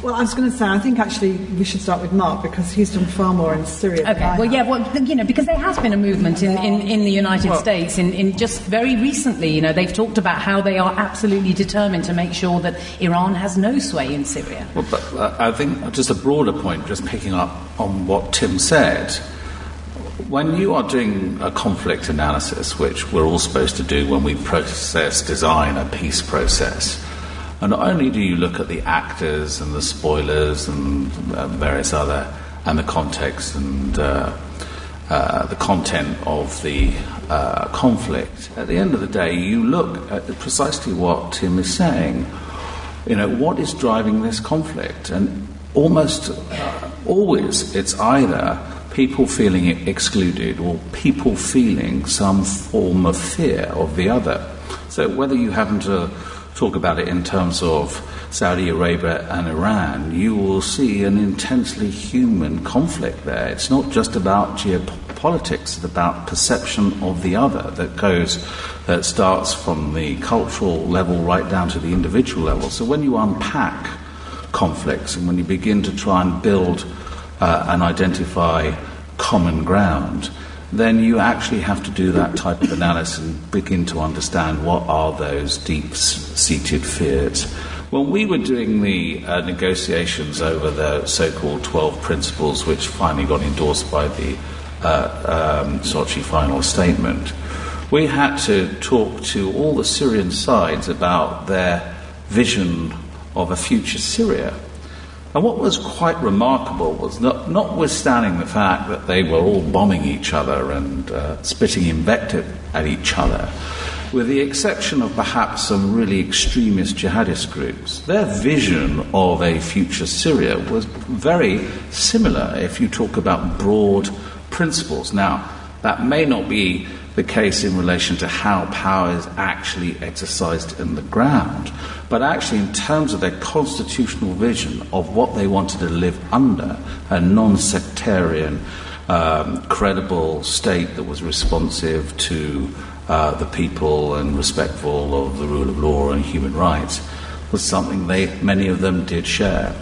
Well, I was going to say, I think actually we should start with Mark because he's done far more in Syria. Okay, well, yeah, well, you know, because there has been a movement in, in, in the United well, States in, in just very recently. You know, they've talked about how they are absolutely determined to make sure that Iran has no sway in Syria. Well, but uh, I think just a broader point, just picking up on what Tim said. When you are doing a conflict analysis, which we're all supposed to do when we process design a peace process, And not only do you look at the actors and the spoilers and uh, various other, and the context and uh, uh, the content of the uh, conflict, at the end of the day, you look at precisely what Tim is saying. You know, what is driving this conflict? And almost uh, always it's either people feeling excluded or people feeling some form of fear of the other. So whether you happen to talk about it in terms of Saudi Arabia and Iran, you will see an intensely human conflict there. It's not just about geopolitics, it's about perception of the other that goes, that starts from the cultural level right down to the individual level. So when you unpack conflicts and when you begin to try and build uh, and identify common ground, then you actually have to do that type of analysis and begin to understand what are those deep seated fears. When we were doing the uh, negotiations over the so called 12 principles, which finally got endorsed by the uh, um, Sochi final statement, we had to talk to all the Syrian sides about their vision of a future Syria. And what was quite remarkable was that, notwithstanding the fact that they were all bombing each other and uh, spitting invective at each other, with the exception of perhaps some really extremist jihadist groups, their vision of a future Syria was very similar if you talk about broad principles. Now, that may not be the case in relation to how power is actually exercised in the ground, but actually in terms of their constitutional vision of what they wanted to live under a non sectarian, um, credible state that was responsive to uh, the people and respectful of the rule of law and human rights was something they, many of them did share.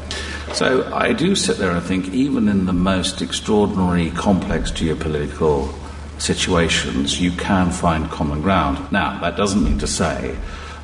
So I do sit there and think, even in the most extraordinary, complex geopolitical situations, you can find common ground. Now, that doesn't mean to say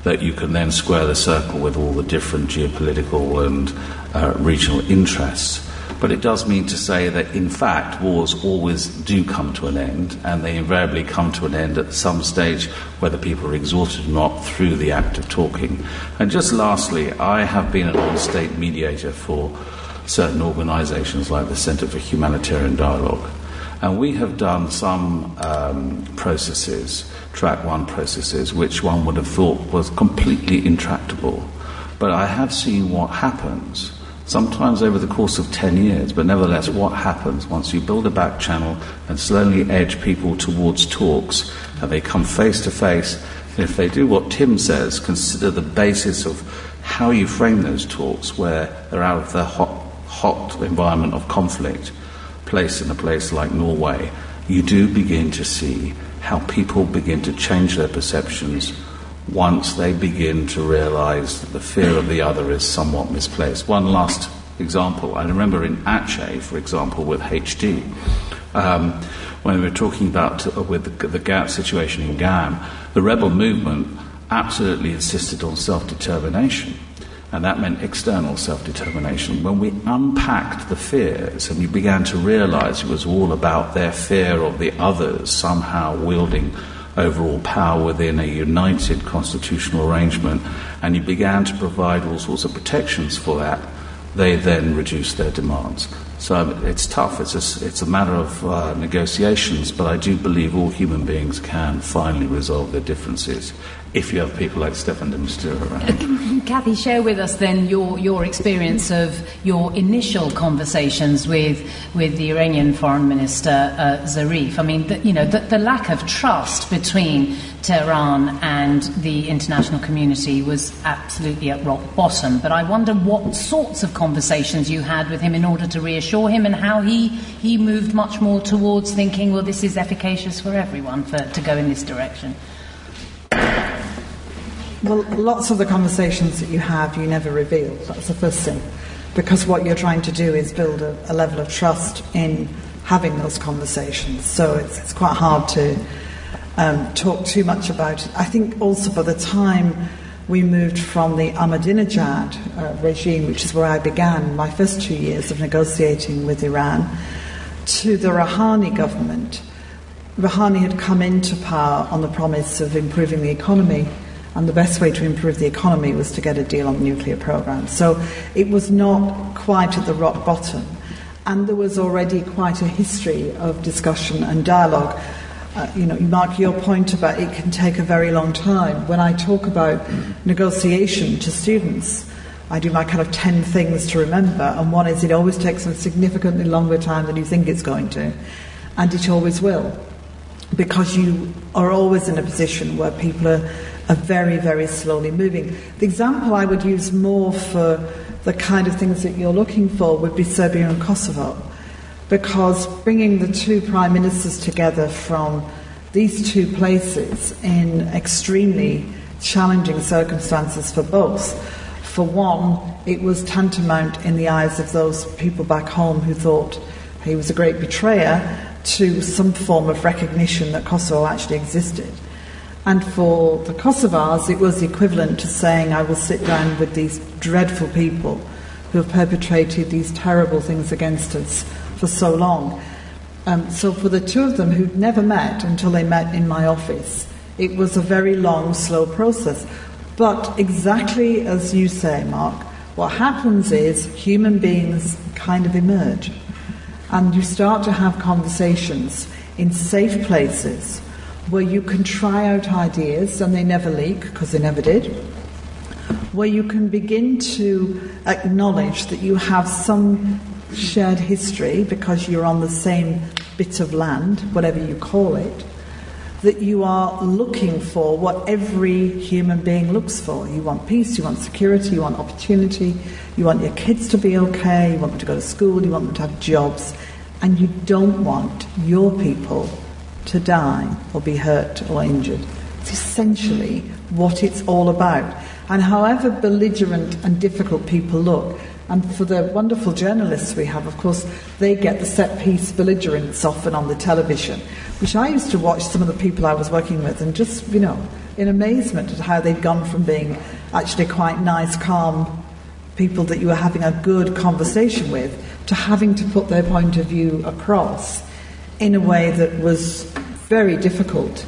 that you can then square the circle with all the different geopolitical and uh, regional interests. But it does mean to say that, in fact, wars always do come to an end, and they invariably come to an end at some stage, whether people are exhausted or not, through the act of talking. And just lastly, I have been an on state mediator for certain organizations like the Center for Humanitarian Dialogue. And we have done some um, processes, track one processes, which one would have thought was completely intractable. But I have seen what happens, sometimes over the course of 10 years, but nevertheless, what happens once you build a back channel and slowly edge people towards talks and they come face to face. If they do what Tim says, consider the basis of how you frame those talks, where they're out of the hot, hot environment of conflict place in a place like Norway, you do begin to see how people begin to change their perceptions once they begin to realize that the fear of the other is somewhat misplaced. One last example I remember in Aceh, for example, with HD, um, when we were talking about uh, with the, the situation in GAM, the rebel movement absolutely insisted on self determination and that meant external self determination. When we unpacked the fears and we began to realize it was all about their fear of the others somehow wielding overall power within a united constitutional arrangement, and you began to provide all sorts of protections for that, they then reduced their demands. So it's tough. It's a, it's a matter of uh, negotiations, but I do believe all human beings can finally resolve their differences if you have people like Staffan de Mistura around. Kathy, share with us then your, your experience of your initial conversations with, with the Iranian Foreign Minister uh, Zarif. I mean, the, you know, the, the lack of trust between Tehran and the international community was absolutely at rock bottom. But I wonder what sorts of conversations you had with him in order to reassure him and how he, he moved much more towards thinking, well, this is efficacious for everyone for, to go in this direction. Well, lots of the conversations that you have, you never reveal. That's the first thing. Because what you're trying to do is build a, a level of trust in having those conversations. So it's, it's quite hard to um, talk too much about it. I think also by the time we moved from the Ahmadinejad uh, regime, which is where I began my first two years of negotiating with Iran, to the Rouhani government. Rouhani had come into power on the promise of improving the economy and the best way to improve the economy was to get a deal on the nuclear program. So it was not quite at the rock bottom. And there was already quite a history of discussion and dialogue. Uh, you know, Mark, your point about it can take a very long time. When I talk about negotiation to students, I do my kind of 10 things to remember, and one is it always takes a significantly longer time than you think it's going to, and it always will, because you are always in a position where people are, are very, very slowly moving. The example I would use more for the kind of things that you're looking for would be Serbia and Kosovo, because bringing the two prime ministers together from these two places in extremely challenging circumstances for both for one, it was tantamount in the eyes of those people back home who thought he was a great betrayer to some form of recognition that Kosovo actually existed. And for the Kosovars, it was equivalent to saying, I will sit down with these dreadful people who have perpetrated these terrible things against us for so long. Um, so, for the two of them who'd never met until they met in my office, it was a very long, slow process. But exactly as you say, Mark, what happens is human beings kind of emerge. And you start to have conversations in safe places where you can try out ideas and they never leak because they never did. Where you can begin to acknowledge that you have some shared history because you're on the same bit of land, whatever you call it that you are looking for what every human being looks for. You want peace, you want security, you want opportunity, you want your kids to be okay, you want them to go to school, you want them to have jobs, and you don't want your people to die or be hurt or injured. It's essentially what it's all about. And however belligerent and difficult people look, and for the wonderful journalists we have, of course, they get the set piece belligerence often on the television, which I used to watch some of the people I was working with and just, you know, in amazement at how they'd gone from being actually quite nice, calm people that you were having a good conversation with to having to put their point of view across in a way that was very difficult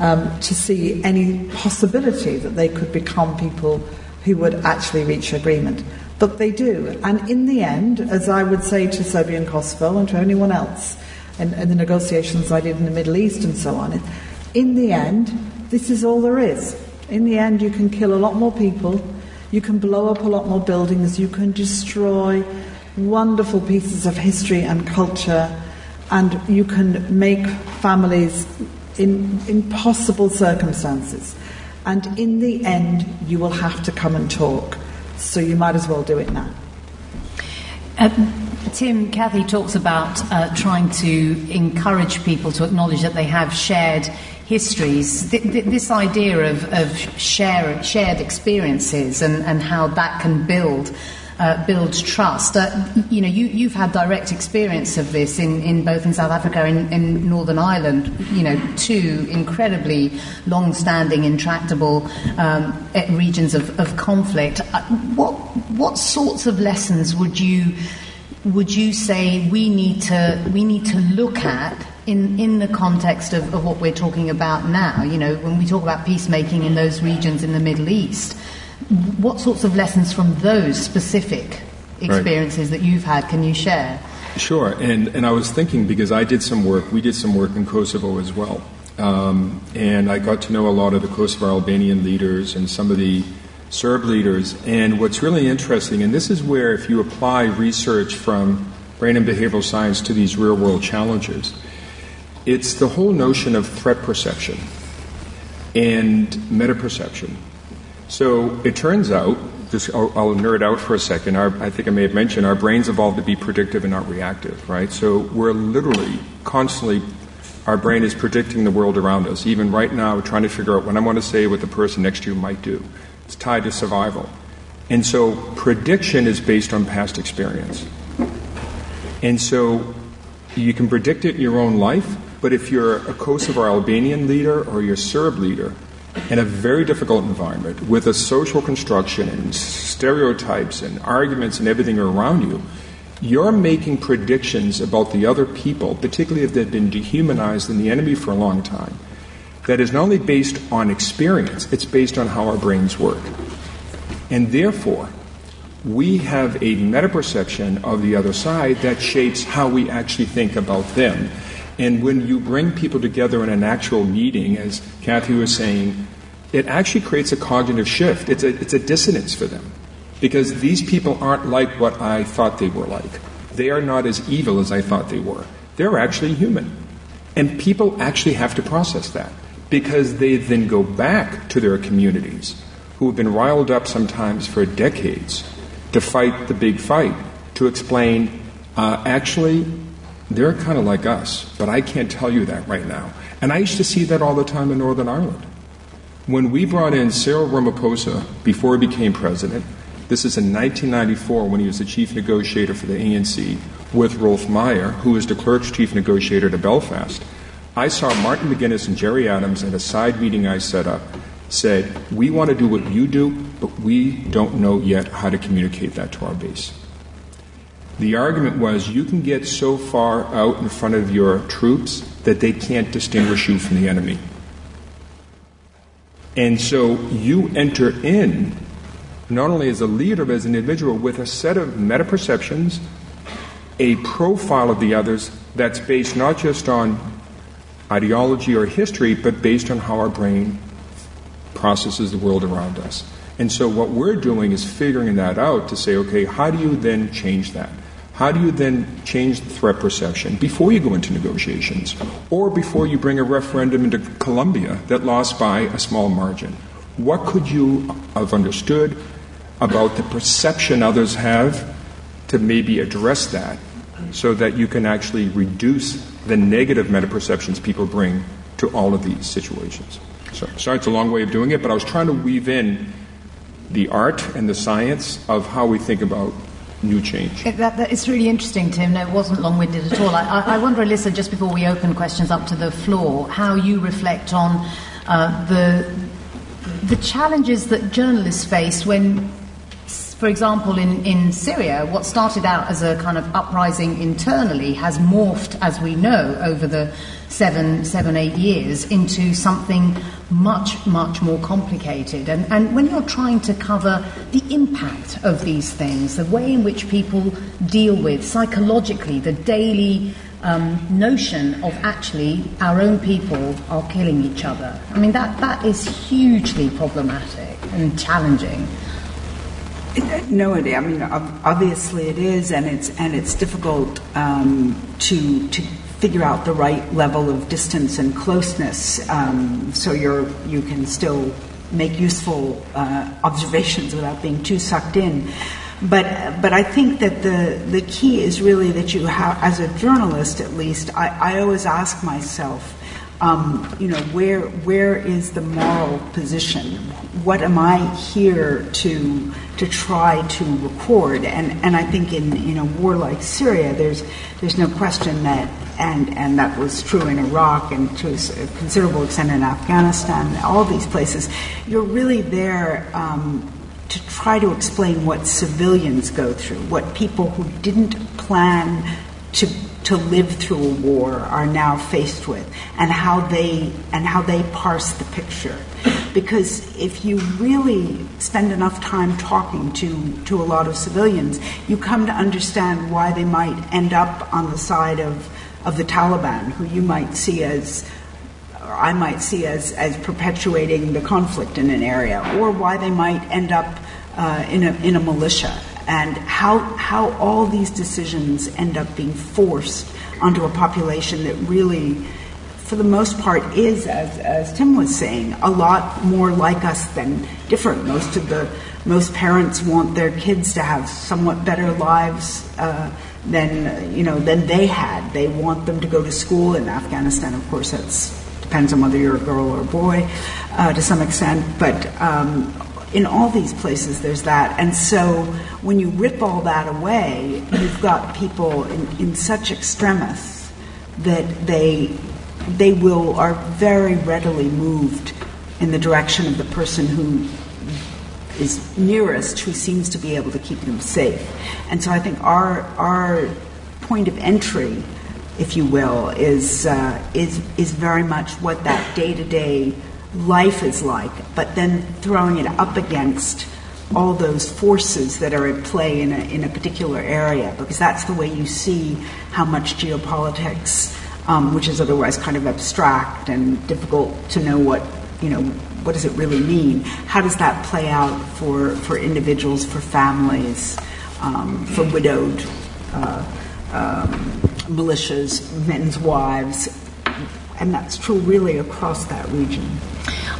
um, to see any possibility that they could become people who would actually reach agreement. But they do. And in the end, as I would say to Serbia and Kosovo and to anyone else in, in the negotiations I did in the Middle East and so on, in the end, this is all there is. In the end, you can kill a lot more people, you can blow up a lot more buildings, you can destroy wonderful pieces of history and culture, and you can make families in impossible circumstances. And in the end, you will have to come and talk. So you might as well do it now. Um, Tim, Kathy talks about uh, trying to encourage people to acknowledge that they have shared histories. Th- th- this idea of, of share, shared experiences and, and how that can build uh, builds trust. Uh, you know, you, you've had direct experience of this in, in both in South Africa and in Northern Ireland. You know, two incredibly long-standing, intractable um, regions of, of conflict. Uh, what what sorts of lessons would you would you say we need to we need to look at in, in the context of, of what we're talking about now? You know, when we talk about peacemaking in those regions in the Middle East what sorts of lessons from those specific experiences right. that you've had can you share? Sure, and, and I was thinking because I did some work, we did some work in Kosovo as well. Um, and I got to know a lot of the Kosovo Albanian leaders and some of the Serb leaders. And what's really interesting, and this is where if you apply research from brain and behavioral science to these real world challenges, it's the whole notion of threat perception and meta perception. So it turns out, just I'll, I'll, nerd out for a second. Our, I think I may have mentioned our brains evolved to be predictive and not reactive, right? So we're literally constantly, our brain is predicting the world around us. Even right now, trying to figure out what I'm going to say, what the person next to you might do. It's tied to survival. And so prediction is based on past experience. And so you can predict it in your own life, but if you're a Kosovo Albanian leader or you're a Serb leader, in a very difficult environment with a social construction and stereotypes and arguments and everything around you, you're making predictions about the other people, particularly if they've been dehumanized in the enemy for a long time. that is not only based on experience, it's based on how our brains work. And therefore, we have a metaperception of the other side that shapes how we actually think about them. And when you bring people together in an actual meeting, as Kathy was saying, it actually creates a cognitive shift. It's a, it's a dissonance for them. Because these people aren't like what I thought they were like. They are not as evil as I thought they were. They're actually human. And people actually have to process that because they then go back to their communities who have been riled up sometimes for decades to fight the big fight, to explain, uh, actually, they're kind of like us, but I can't tell you that right now. And I used to see that all the time in Northern Ireland. When we brought in Cyril Ramaphosa before he became president, this is in 1994 when he was the chief negotiator for the ANC with Roelf Meyer, who was de Klerk's chief negotiator to Belfast. I saw Martin McGuinness and Gerry Adams at a side meeting I set up said, We want to do what you do, but we don't know yet how to communicate that to our base. The argument was you can get so far out in front of your troops that they can't distinguish you from the enemy. And so you enter in, not only as a leader, but as an individual, with a set of meta perceptions, a profile of the others that's based not just on ideology or history, but based on how our brain processes the world around us. And so what we're doing is figuring that out to say, okay, how do you then change that? How do you then change the threat perception before you go into negotiations or before you bring a referendum into Colombia that lost by a small margin? What could you have understood about the perception others have to maybe address that so that you can actually reduce the negative metaperceptions people bring to all of these situations? So, sorry, it's a long way of doing it, but I was trying to weave in the art and the science of how we think about new change. That, that, it's really interesting, Tim. No, it wasn't long winded at all. I, I, I, wonder, Alissa, just before we open questions up to the floor, how you reflect on uh, the, the challenges that journalists face when for example, in, in Syria, what started out as a kind of uprising internally has morphed, as we know, over the seven, seven, eight years into something much, much more complicated. And, and when you're trying to cover the impact of these things, the way in which people deal with psychologically the daily um, notion of actually our own people are killing each other, I mean, that, that is hugely problematic and challenging. No, it, I mean, obviously it is, and it's and it's difficult um, to to figure out the right level of distance and closeness, um, so you're you can still make useful uh, observations without being too sucked in. But but I think that the the key is really that you have, as a journalist at least, I, I always ask myself um, you know, where where is the moral position? What am I here to to try to record? And and I think in in a war like Syria, there's there's no question that and and that was true in Iraq and to a considerable extent in Afghanistan, all these places. You're really there. Um, to try to explain what civilians go through, what people who didn't plan to to live through a war are now faced with and how they and how they parse the picture because if you really spend enough time talking to to a lot of civilians you come to understand why they might end up on the side of of the Taliban who you might see as or I might see as as perpetuating the conflict in an area or why they might end up uh, in a in a militia. And how, how all these decisions end up being forced onto a population that really, for the most part, is, as, as Tim was saying, a lot more like us than different. Most of the most parents want their kids to have somewhat better lives uh, than you know than they had. They want them to go to school in Afghanistan. Of course, that's depends on whether you're a girl or a boy uh, to some extent, but um, in all these places there's that. And so when you rip all that away, you've got people in, in such extremis that they they will are very readily moved in the direction of the person who is nearest who seems to be able to keep them safe. And so I think our our point of entry if you will, is, uh, is, is very much what that day to day life is like, but then throwing it up against all those forces that are at play in a, in a particular area, because that's the way you see how much geopolitics, which is otherwise kind of abstract and difficult to know what, you know, what does it really mean? How does that play out for, for individuals, for families, um, for widowed uh, um, militias, men's wives? And that's true really across that region.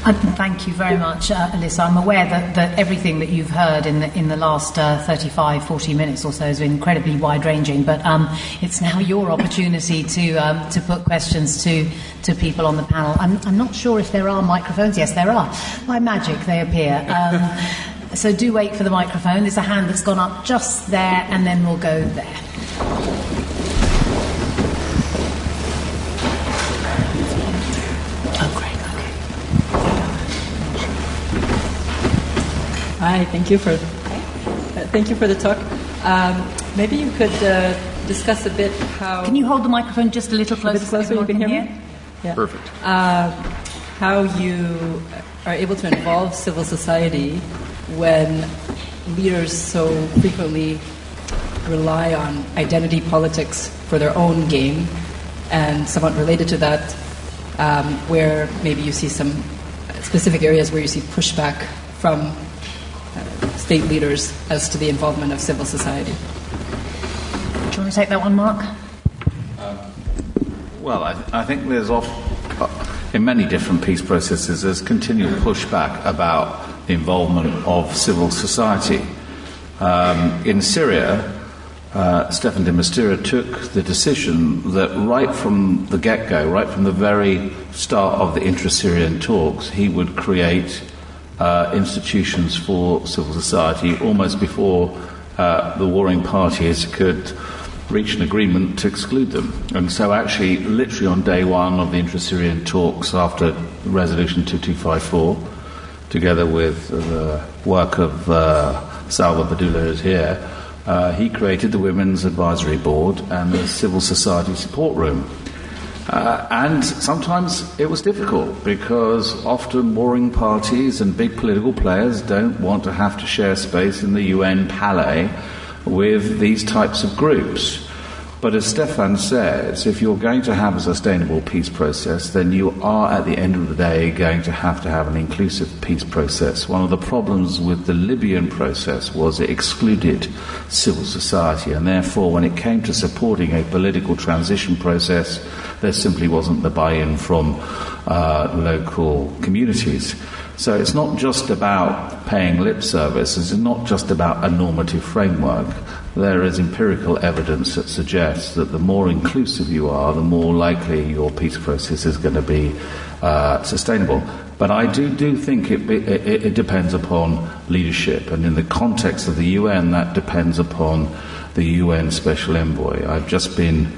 Thank you very much, uh, Alissa. I'm aware that, that everything that you've heard in the, in the last uh, 35, 40 minutes or so has been incredibly wide ranging, but um, it's now your opportunity to, um, to put questions to, to people on the panel. I'm, I'm not sure if there are microphones. Yes, there are. By magic, they appear. Um, so do wait for the microphone. There's a hand that's gone up just there, and then we'll go there. Hi, thank you for uh, thank you for the talk. Um, maybe you could uh, discuss a bit how. Can you hold the microphone just a little closer? A bit closer, so you can, can hear, hear, me. Yeah. Perfect. Uh, how you are able to involve civil society when leaders so frequently rely on identity politics for their own gain, and somewhat related to that, um, where maybe you see some specific areas where you see pushback from state leaders as to the involvement of civil society. Do you want to take that one, Mark? Um, well, I, I, think there's off, uh, in many different peace processes, there's continual pushback about the involvement of civil society. Um, in Syria, uh, Staffan de Mistura took the decision that right from the get go, right from the very start of the intra Syrian talks, he would create uh, institutions for civil society almost before uh, the warring parties could reach an agreement to exclude them. And so, actually, literally on day one of the intra Syrian talks after Resolution 2254, together with the work of uh, Salva Pedulla, who's here, uh, he created the Women's Advisory Board and the Civil Society Support Room. Uh, and sometimes it was difficult because often warring parties and big political players don't want to have to share space in the UN Palais with these types of groups. But as Staffan says, if you're going to have a sustainable peace process, then you are at the end of the day going to have to have an inclusive peace process. One of the problems with the Libyan process was it excluded civil society, and therefore, when it came to supporting a political transition process, there simply wasn't the buy in from uh, local communities. So it's not just about paying lip service, it's not just about a normative framework. There is empirical evidence that suggests that the more inclusive you are, the more likely your peace process is going to be uh, sustainable. But I do, do think it, it, it depends upon leadership, and in the context of the UN, that depends upon the UN Special Envoy. I've just been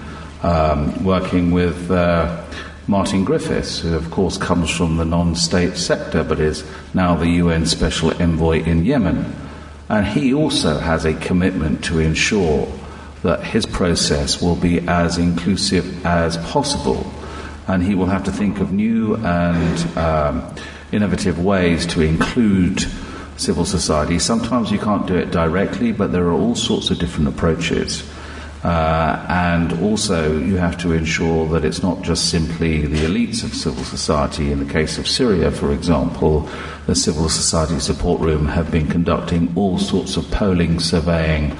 um, working with uh, Martin Griffiths, who of course comes from the non state sector but is now the UN Special Envoy in Yemen. And he also has a commitment to ensure that his process will be as inclusive as possible. And he will have to think of new and um, innovative ways to include civil society. Sometimes you can't do it directly, but there are all sorts of different approaches. Uh, and also, you have to ensure that it's not just simply the elites of civil society. In the case of Syria, for example, the Civil Society Support Room have been conducting all sorts of polling, surveying,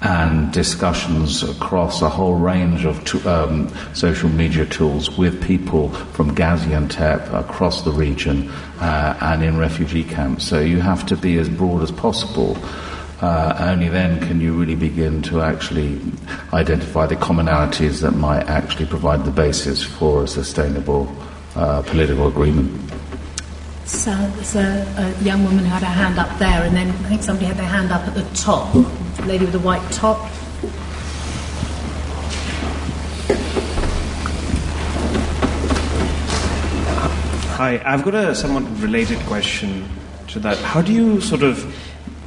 and discussions across a whole range of t- um, social media tools with people from Gaziantep across the region uh, and in refugee camps. So you have to be as broad as possible uh, only then can you really begin to actually identify the commonalities that might actually provide the basis for a sustainable uh, political agreement. So there's a, a, young woman who had her hand up there, and then I think somebody had their hand up at the top. The lady with the white top. Hi, I've got a somewhat related question to that. How do you sort of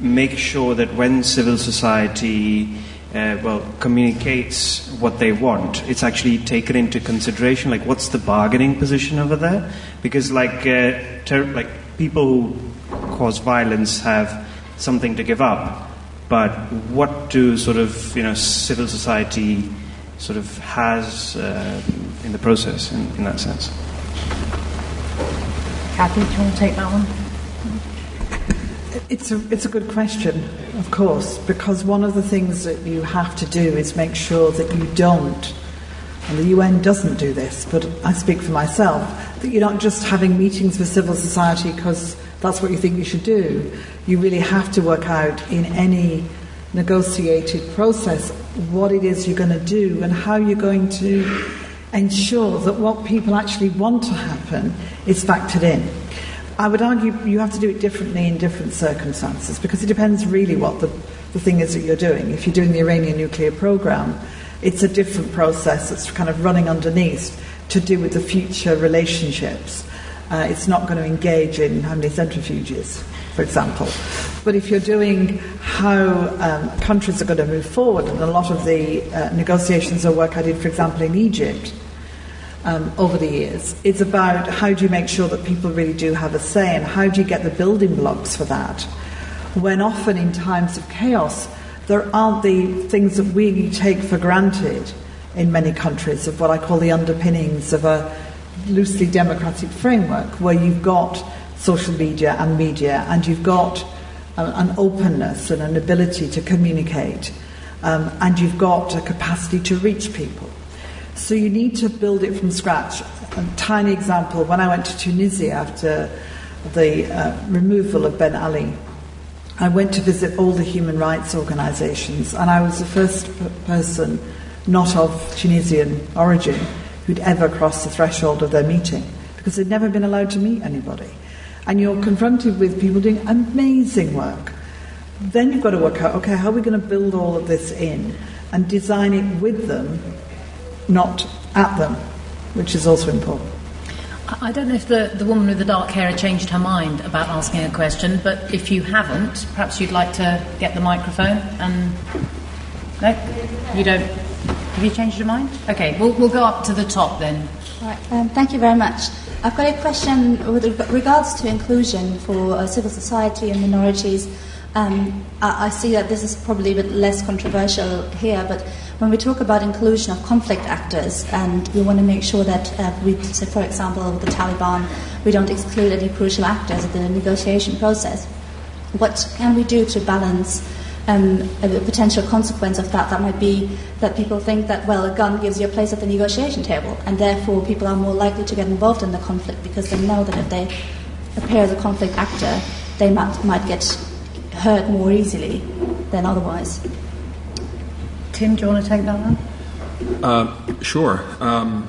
make sure that when civil society uh, well, communicates what they want, it's actually taken into consideration. Like, what's the bargaining position over there? Because, like, uh, ter- like people who cause violence have something to give up, but what do sort of you know civil society sort of has uh, in the process in, in that sense? Kathy, do you want to take that one? It's a, it's a good question, of course, because one of the things that you have to do is make sure that you don't, and the UN doesn't do this, but I speak for myself, that you're not just having meetings with civil society because that's what you think you should do. You really have to work out in any negotiated process what it is you're going to do and how you're going to ensure that what people actually want to happen is factored in. I would argue you have to do it differently in different circumstances because it depends really what the, the thing is that you're doing. If you're doing the Iranian nuclear program, it's a different process that's kind of running underneath to do with the future relationships. Uh, it's not going to engage in how many centrifuges, for example. But if you're doing how um, countries are going to move forward, and a lot of the uh, negotiations or work I did, for example, in Egypt, um, over the years. It's about how do you make sure that people really do have a say and how do you get the building blocks for that. When often in times of chaos, there aren't the things that we take for granted in many countries of what I call the underpinnings of a loosely democratic framework where you've got social media and media and you've got uh, an openness and an ability to communicate um, and you've got a capacity to reach people. So you need to build it from scratch. A tiny example when I went to Tunisia after the uh, removal of Ben Ali, I went to visit all the human rights organizations, and I was the first person not of Tunisian origin who'd ever crossed the threshold of their meeting because they'd never been allowed to meet anybody. And you're confronted with people doing amazing work. Then you've got to work out okay, how are we going to build all of this in and design it with them not at them, which is also important. I don't know if the, the woman with the dark hair had changed her mind about asking a question, but if you haven't, perhaps you'd like to get the microphone and. No? You don't. Have you changed your mind? Okay, we'll, we'll go up to the top then. Right, um, thank you very much. I've got a question with regards to inclusion for uh, civil society and minorities. Um, I, I, see that this is probably a bit less controversial here, but when we talk about inclusion of conflict actors, and we want to make sure that uh, we, say, for example, with the Taliban, we don't exclude any crucial actors in the negotiation process. What can we do to balance um, a potential consequence of that? That might be that people think that, well, a gun gives you a place at the negotiation table, and therefore people are more likely to get involved in the conflict because they know that if they appear as a conflict actor, they might, might get hurt more easily than otherwise. Tim, do you want to take that one? Uh, sure. Um,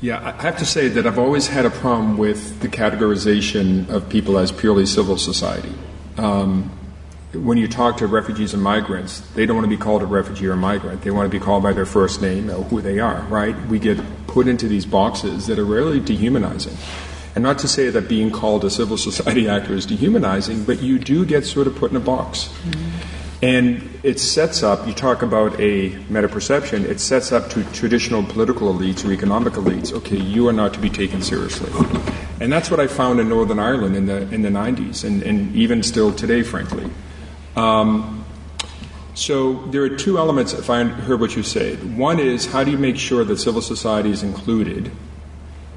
yeah, I have to say that I've always had a problem with the categorization of people as purely civil society. Um, when you talk to refugees and migrants, they don't want to be called a refugee or a migrant. They want to be called by their first name or who they are, right? We get put into these boxes that are really dehumanizing. And not to say that being called a civil society actor is dehumanizing, but you do get sort of put in a box. Mm-hmm. And it sets up, you talk about a meta perception, it sets up to traditional political elites or economic elites, okay, you are not to be taken seriously. And that's what I found in Northern Ireland in the, in the 90s, and, and even still today, frankly. Um, so there are two elements, if I heard what you said. One is how do you make sure that civil society is included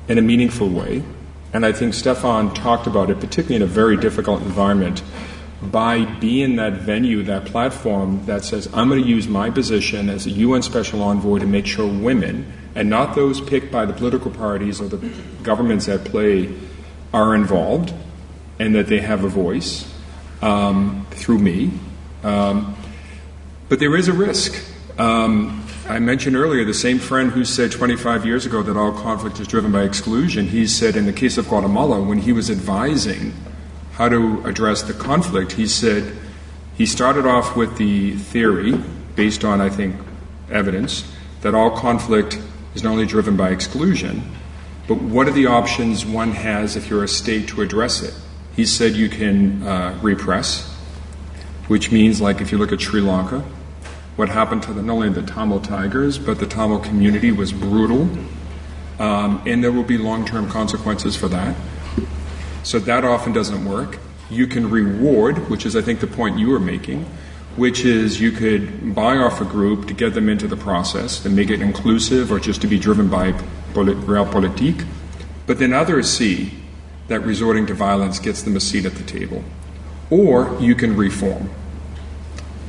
in a meaningful way? And I think Staffan talked about it, particularly in a very difficult environment, by being that venue, that platform that says, I'm going to use my position as a UN special envoy to make sure women, and not those picked by the political parties or the governments at play, are involved and that they have a voice um, through me. Um, but there is a risk. Um, I mentioned earlier the same friend who said 25 years ago that all conflict is driven by exclusion. He said in the case of Guatemala, when he was advising how to address the conflict, he said he started off with the theory, based on, I think, evidence, that all conflict is not only driven by exclusion, but what are the options one has if you're a state to address it? He said you can uh, repress, which means, like, if you look at Sri Lanka, what happened to the, not only the Tamil Tigers, but the Tamil community was brutal, um, and there will be long term consequences for that. So that often doesn't work. You can reward, which is, I think, the point you were making, which is you could buy off a group to get them into the process and make it inclusive or just to be driven by realpolitik. But then others see that resorting to violence gets them a seat at the table. Or you can reform.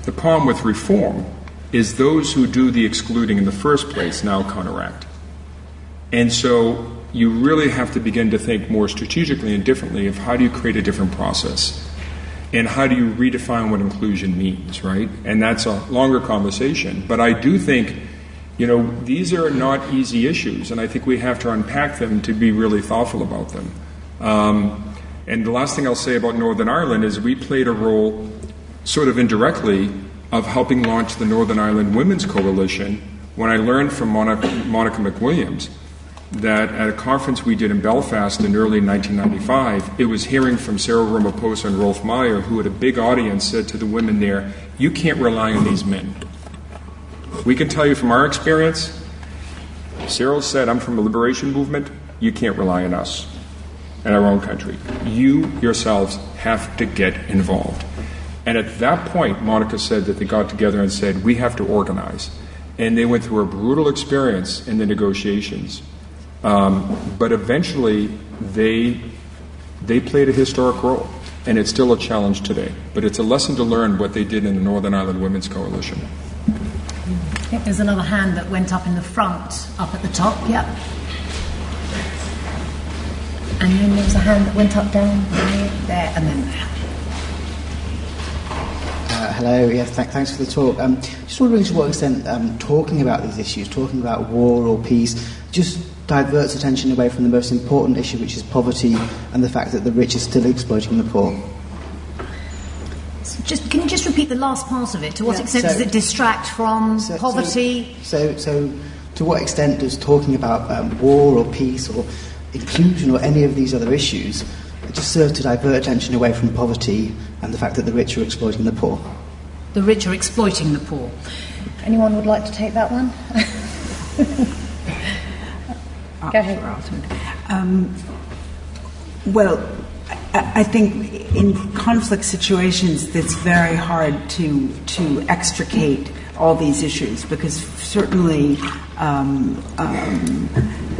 The problem with reform is those who do the excluding in the first place now counteract. And so you really have to begin to think more strategically and differently of how do you create a different process and how do you redefine what inclusion means, right? And that's a longer conversation. But I do think, you know, these are not easy issues, and I think we have to unpack them to be really thoughtful about them. Um, and the last thing I'll say about Northern Ireland is we played a role, sort of indirectly, of helping launch the Northern Ireland Women's Coalition when I learned from Monica, Monica McWilliams that at a conference we did in Belfast in early 1995, it was hearing from Cyril Ramaphosa and Roelf Meyer, who had a big audience, said to the women there, You can't rely on these men. We can tell you from our experience, Cyril said, I'm from the liberation movement, you can't rely on us and our own country. You yourselves have to get involved. And at that point, Monica said that they got together and said, We have to organize. And they went through a brutal experience in the negotiations um, but eventually, they they played a historic role, and it's still a challenge today. But it's a lesson to learn what they did in the Northern Ireland Women's Coalition. I think there's another hand that went up in the front, up at the top. Yep. And then there was a hand that went up down there, there and then there. Uh, hello, yeah, th- thanks for the talk. Um, just wondering to what extent um, talking about these issues, talking about war or peace, just diverts attention away from the most important issue, which is poverty and the fact that the rich are still exploiting the poor. just, can you just repeat the last part of it? To what yeah, extent so, does it distract from so, poverty? So, so, so, to what extent does talking about um, war or peace or inclusion or any of these other issues just serve to divert attention away from poverty and the fact that the rich are exploiting the poor? The rich are exploiting the poor. Anyone would like to take that one? Go ahead. Um, well, I, I think in conflict situations, it's very hard to to extricate all these issues because certainly um, um,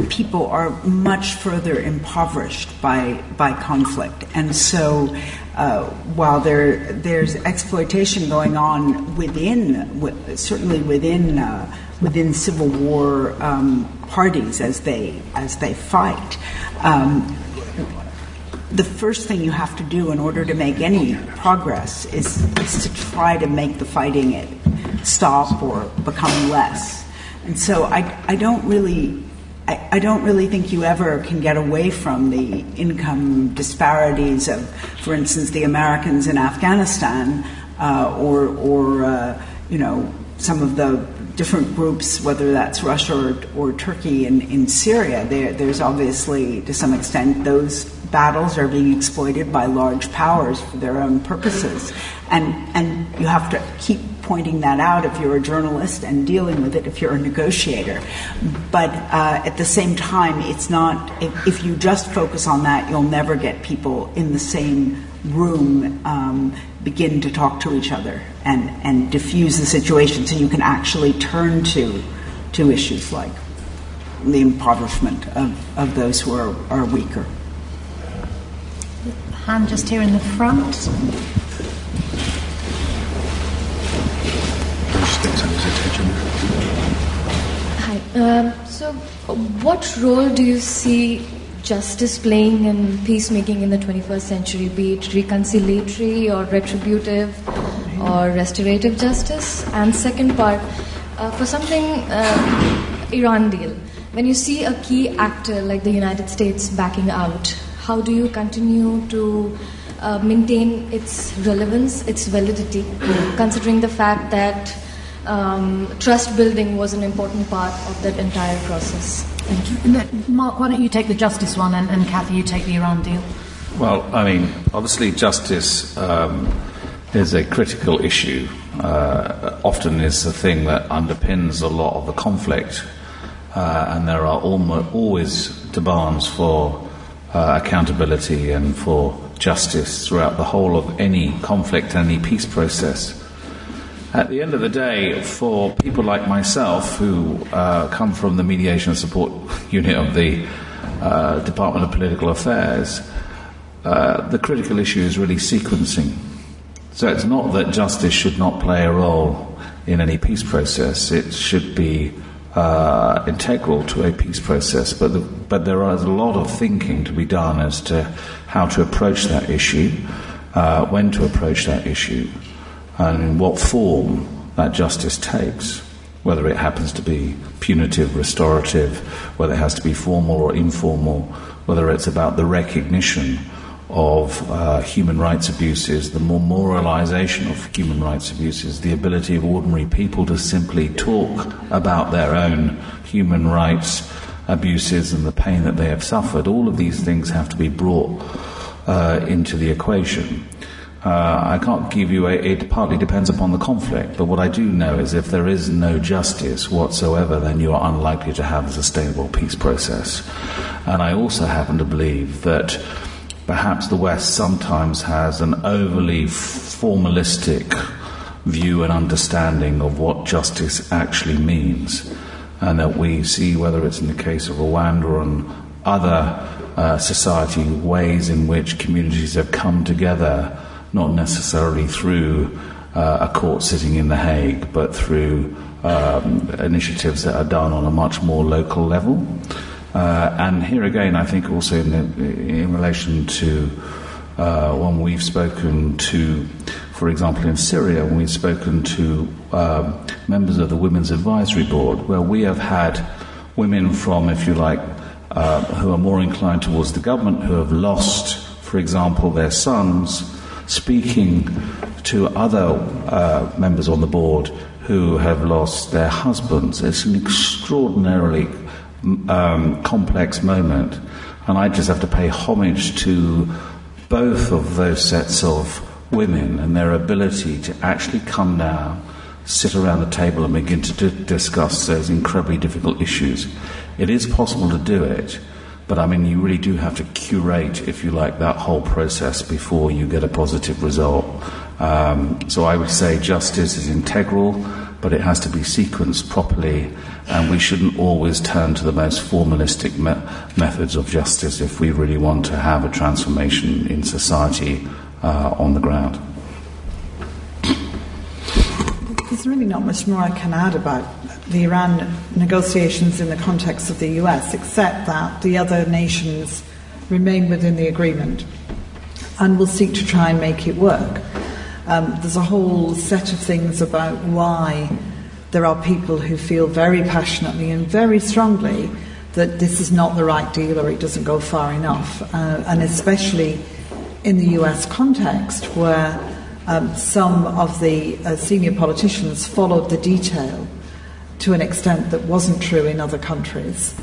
people are much further impoverished by by conflict, and so uh, while there there's exploitation going on within, certainly within uh, within civil war um, parties as they as they fight. Um, the first thing you have to do in order to make any progress is, is to try to make the fighting it stop or become less. And so I, I don't really I, I, don't really think you ever can get away from the income disparities of, for instance, the Americans in Afghanistan uh, or, or uh, you know, some of the different groups, whether that's Russia or, or Turkey in, in Syria, there, there's obviously, to some extent, those battles are being exploited by large powers for their own purposes. And, and you have to keep pointing that out if you're a journalist and dealing with it if you're a negotiator. But uh, at the same time, it's not, if, if, you just focus on that, you'll never get people in the same room um, begin to talk to each other and, and diffuse the situation so you can actually turn to, to issues like the impoverishment of, of those who are, are weaker. Hand just here in the front. Hi. Um, so, what role do you see justice playing in peacemaking in the 21st century, be it reconciliatory or retributive or restorative justice? And second part, uh, for something uh, Iran deal, when you see a key actor like the United States backing out, how do you continue to uh, maintain its relevance, its validity, considering the fact that um, trust building was an important part of that entire process? Thank you. Mark, why don't you take the justice one, and, and Kathy, you take the Iran deal? Well, I mean, obviously, justice um, is a critical issue. Uh, often is the thing that underpins a lot of the conflict, uh, and there are almost, always demands for uh, accountability and for justice throughout the whole of any conflict, any peace process. At the end of the day, for people like myself who uh, come from the mediation support unit of the uh, Department of Political Affairs, uh, the critical issue is really sequencing. So it's not that justice should not play a role in any peace process, it should be uh, integral to a peace process, but, the, but there is a lot of thinking to be done as to how to approach that issue, uh, when to approach that issue, and in what form that justice takes, whether it happens to be punitive, restorative, whether it has to be formal or informal, whether it's about the recognition of uh, human rights abuses, the more moralization of human rights abuses, the ability of ordinary people to simply talk about their own human rights abuses and the pain that they have suffered, all of these things have to be brought uh, into the equation. Uh, I can't give you a, it partly depends upon the conflict, but what I do know is if there is no justice whatsoever, then you are unlikely to have a sustainable peace process. And I also happen to believe that perhaps the West sometimes has an overly formalistic view and understanding of what justice actually means. And that we see, whether it's in the case of Rwanda or in other uh, society, ways in which communities have come together, not necessarily through uh, a court sitting in The Hague, but through um, initiatives that are done on a much more local level. Uh, and here again, I think also in, the, in relation to uh, when we've spoken to, for example, in Syria, when we've spoken to um, members of the Women's Advisory Board, where we have had women from, if you like, uh, who are more inclined towards the government, who have lost, for example, their sons, speaking to other uh, members on the board who have lost their husbands. It's an extraordinarily um, complex moment, and I just have to pay homage to both of those sets of women and their ability to actually come down, sit around the table, and begin to d- discuss those incredibly difficult issues. It is possible to do it, but I mean, you really do have to curate, if you like, that whole process before you get a positive result. Um, so I would say justice is integral, but it has to be sequenced properly and we shouldn't always turn to the most formalistic me- methods of justice if we really want to have a transformation in society uh, on the ground. There's really not much more I can add about the Iran negotiations in the context of the US, except that the other nations remain within the agreement and will seek to try and make it work. Um, there's a whole set of things about why there are people who feel very passionately and very strongly that this is not the right deal or it doesn't go far enough. Uh, and especially in the US context, where um, some of the uh, senior politicians followed the detail to an extent that wasn't true in other countries,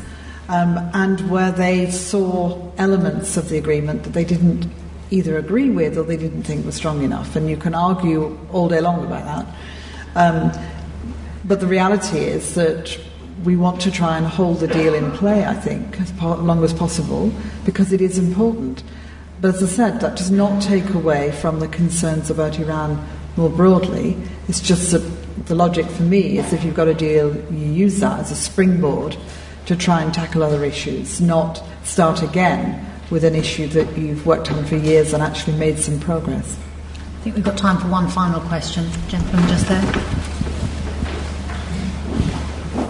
um, and where they saw elements of the agreement that they didn't either agree with or they didn't think were strong enough. And you can argue all day long about that. Um, but the reality is that we want to try and hold the deal in play, I think, as long as possible, because it is important. But as I said, that does not take away from the concerns about Iran more broadly. It's just that the logic for me is if you've got a deal, you use that as a springboard to try and tackle other issues, not start again with an issue that you've worked on for years and actually made some progress. I think we've got time for one final question. Gentleman just there.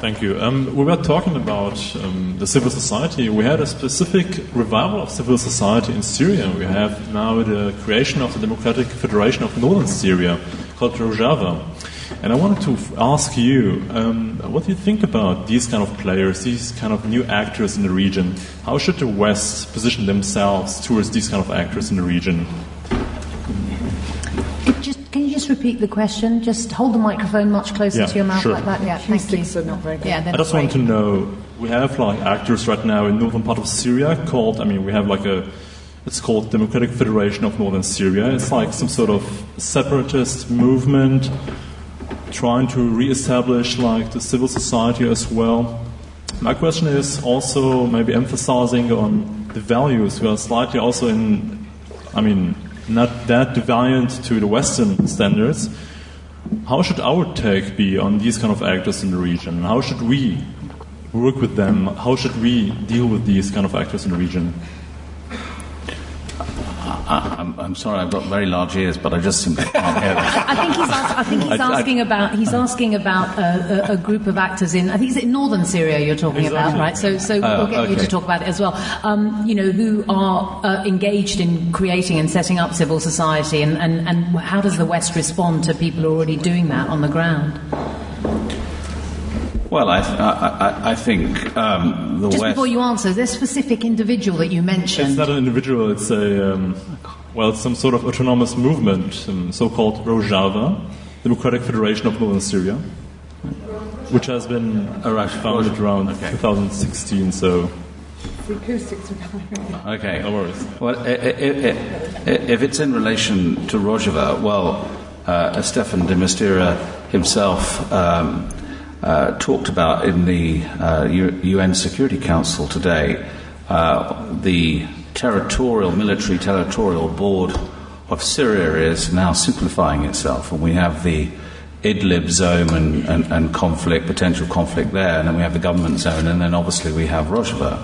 Thank you. Um, we were talking about um, the civil society. We had a specific revival of civil society in Syria. We have now the creation of the Democratic Federation of Northern Syria called Rojava. And I wanted to ask you, um, what do you think about these kind of players, these kind of new actors in the region? How should the West position themselves towards these kind of actors in the region? Just, Can you just repeat the question? Just hold the microphone much closer yeah, to your mouth sure. like that. Yeah, thank you. So not very good. Yeah, I just want to know. We have like actors right now in northern part of Syria called. I mean, we have like a, It's called Democratic Federation of Northern Syria. It's like some sort of separatist movement trying to re-establish like the civil society as well. My question is also maybe emphasizing on the values. We are slightly also in, I mean, not that deviant to the Western standards. How should our take be on these kind of actors in the region? How should we work with them? How should we deal with these kind of actors in the region? I, am I'm sorry, I've got very large ears, but I just simply can't hear I think he's, ask, I think he's asking about he's asking about a, a, a, group of actors in I think it's in northern Syria you're talking exactly. about, right? So so uh, we'll get okay. you to talk about it as well. Um, you know who are uh, engaged in creating and setting up civil society, and, and, and how does the West respond to people already doing that on the ground? Well, I, th- I, I, think um, the Just West. before you answer, this specific individual that you mentioned. It's not an individual. It's a um, well, it's some sort of autonomous movement, some so-called Rojava, Democratic Federation of Northern Syria, which has been founded around okay. 2016. So. Okay. No worries. Well, if it's in relation to Rojava, well, uh, Staffan de Mistura himself. Um, uh, talked about in the uh, UN Security Council today, uh, the territorial, military territorial board of Syria is now simplifying itself, and we have the Idlib zone and, and, and, conflict, potential conflict there, and then we have the government zone, and then obviously we have Rojava.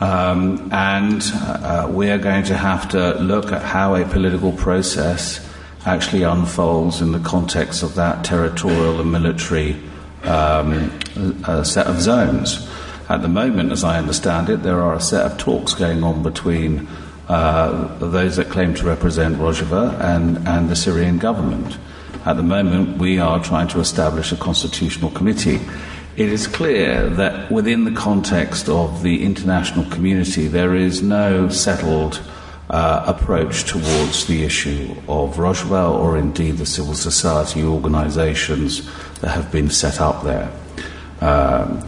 Um, and uh, we are going to have to look at how a political process actually unfolds in the context of that territorial and military um, a set of zones. At the moment, as I understand it, there are a set of talks going on between uh, those that claim to represent Rojava and, and the Syrian government. At the moment, we are trying to establish a constitutional committee. It is clear that within the context of the international community, there is no settled uh, approach towards the issue of Rojava or indeed the civil society organizations that have been set up there. Um,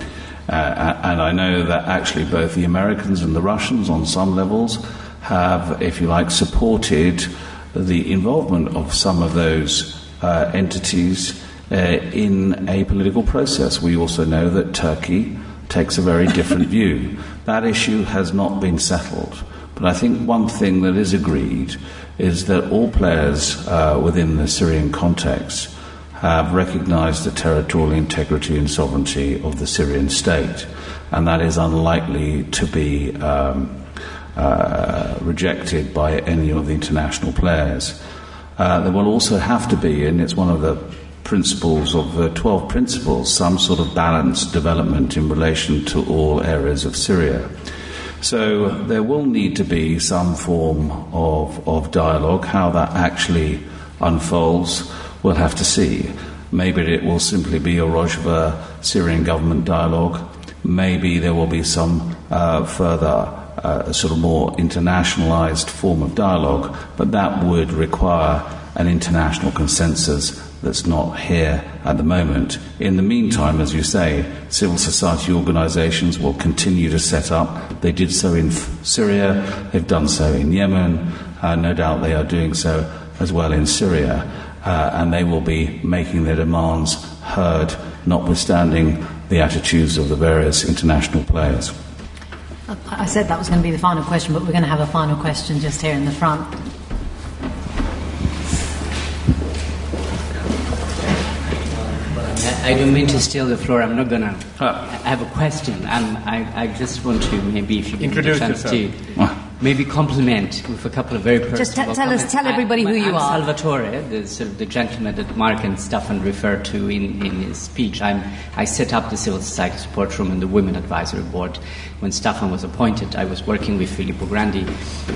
uh, and I know that actually both the Americans and the Russians, on some levels, have, if you like, supported the involvement of some of those uh, entities uh, in a political process. We also know that Turkey takes a very different view. That issue has not been settled. But I think one thing that is agreed is that all players uh, within the Syrian context have recognized the territorial integrity and sovereignty of the Syrian state, and that is unlikely to be um, uh, rejected by any of the international players. Uh, there will also have to be, and it's one of the principles of the 12 principles, some sort of balanced development in relation to all areas of Syria. So there will need to be some form of, of dialogue. How that actually unfolds, we'll have to see. Maybe it will simply be a Rojava Syrian government dialogue. Maybe there will be some uh, further uh, sort of more internationalized form of dialogue, but that would require an international consensus that's not here at the moment. In the meantime, as you say, civil society organizations will continue to set up. They did so in Syria, they've done so in Yemen, uh, no doubt they are doing so as well in Syria, uh, and they will be making their demands heard, notwithstanding the attitudes of the various international players. I said that was going to be the final question, but we're going to have a final question just here in the front. I don't mean to steal the floor. I'm not going to. I have a question. I'm, I, I just want to maybe, if you give Introduce me a chance yourself. to maybe compliment with a couple of very personal Just tell us, tell everybody I, who you I'm are. Salvatore, the, sort of the gentleman that Mark and Staffan referred to in, in his speech. I'm, I set up the Civil Society Support Room and the Women Advisory Board. When Staffan was appointed, I was working with Filippo Grandi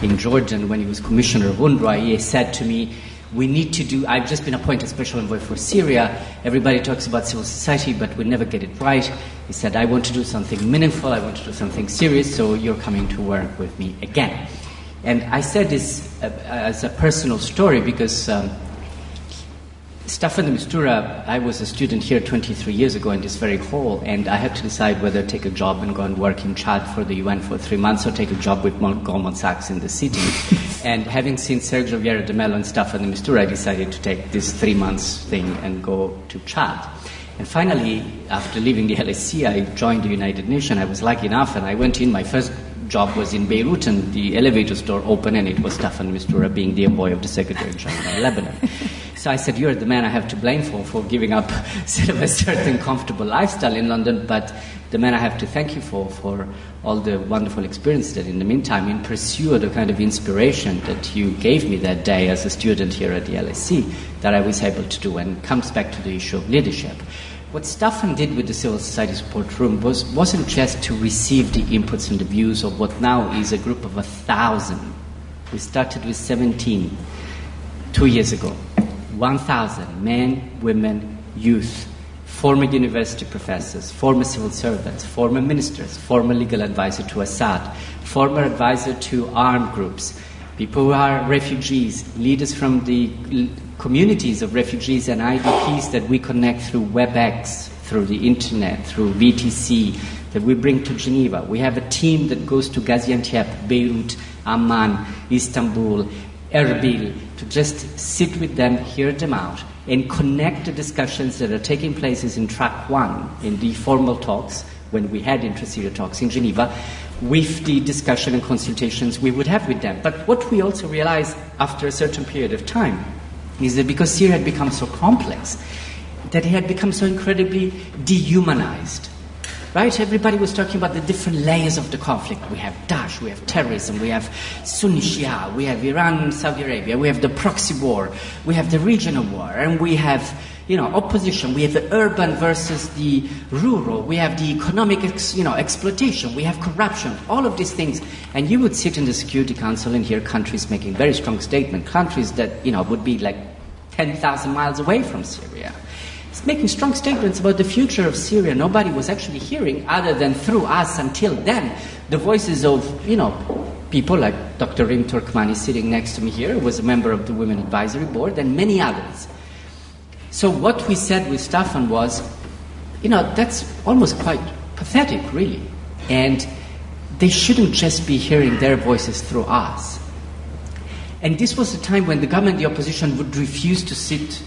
in Jordan when he was commissioner of UNRWA. He said to me, we need to do. I've just been appointed special envoy for Syria. Everybody talks about civil society, but we never get it right. He said, I want to do something meaningful, I want to do something serious, so you're coming to work with me again. And I said this uh, as a personal story because um, Staffan de Mistura, I was a student here 23 years ago in this very hall, and I had to decide whether to take a job and go and work in Chad for the UN for three months or take a job with Goldman Sachs in the city. and having seen Sergio Vieira de Mello and Staffan de Mistura, I decided to take this three months thing and go to Chad. And finally, after leaving the LSE, I joined the United Nations. I was lucky enough, and I went in. My first job was in Beirut, and the elevator store opened, and it was Staffan Mistura being the envoy of the Secretary General of Lebanon. So I said, You're the man I have to blame for, for giving up sort of a certain comfortable lifestyle in London, but the man I have to thank you for, for all the wonderful experience that in the meantime, in pursuit of the kind of inspiration that you gave me that day as a student here at the LSE, that I was able to do, and comes back to the issue of leadership. What Staffan did with the Civil Society Support Room was, wasn't just to receive the inputs and the views of what now is a group of a thousand. We started with 17 two years ago. 1,000 men, women, youth, former university professors, former civil servants, former ministers, former legal advisor to Assad, former advisor to armed groups, people who are refugees, leaders from the communities of refugees and IDPs that we connect through WebEx, through the internet, through VTC, that we bring to Geneva. We have a team that goes to Gaziantep, Beirut, Amman, Istanbul, Erbil, to just sit with them, hear them out, and connect the discussions that are taking places in track one, in the formal talks, when we had intra-Syria talks in Geneva, with the discussion and consultations we would have with them. But what we also realized after a certain period of time is that because Syria had become so complex, that it had become so incredibly dehumanized right? Everybody was talking about the different layers of the conflict. We have Daesh, we have terrorism, we have Sunni Shia, we have Iran, Saudi Arabia, we have the proxy war, we have the regional war, and we have you know, opposition. We have the urban versus the rural. We have the economic, you know, exploitation. We have corruption. All of these things, and you would sit in the Security Council and hear countries making very strong statements. Countries that you know would be like ten thousand miles away from Syria making strong statements about the future of Syria. Nobody was actually hearing, other than through us until then, the voices of, you know, people like Dr. Rim Turkmani sitting next to me here, was a member of the Women Advisory Board, and many others. So what we said with Staffan was, you know, that's almost quite pathetic, really. And they shouldn't just be hearing their voices through us. And this was a time when the government, the opposition, would refuse to sit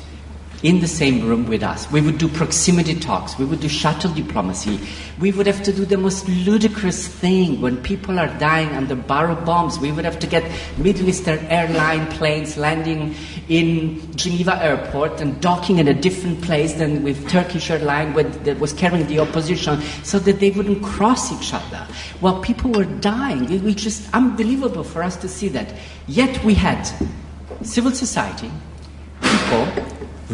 in the same room with us. We would do proximity talks. We would do shuttle diplomacy. We would have to do the most ludicrous thing when people are dying under barrel bombs. We would have to get Middle Eastern airline planes landing in Geneva airport and docking in a different place than with Turkish airline that was carrying the opposition so that they wouldn't cross each other. While people were dying, it was just unbelievable for us to see that. Yet we had civil society, people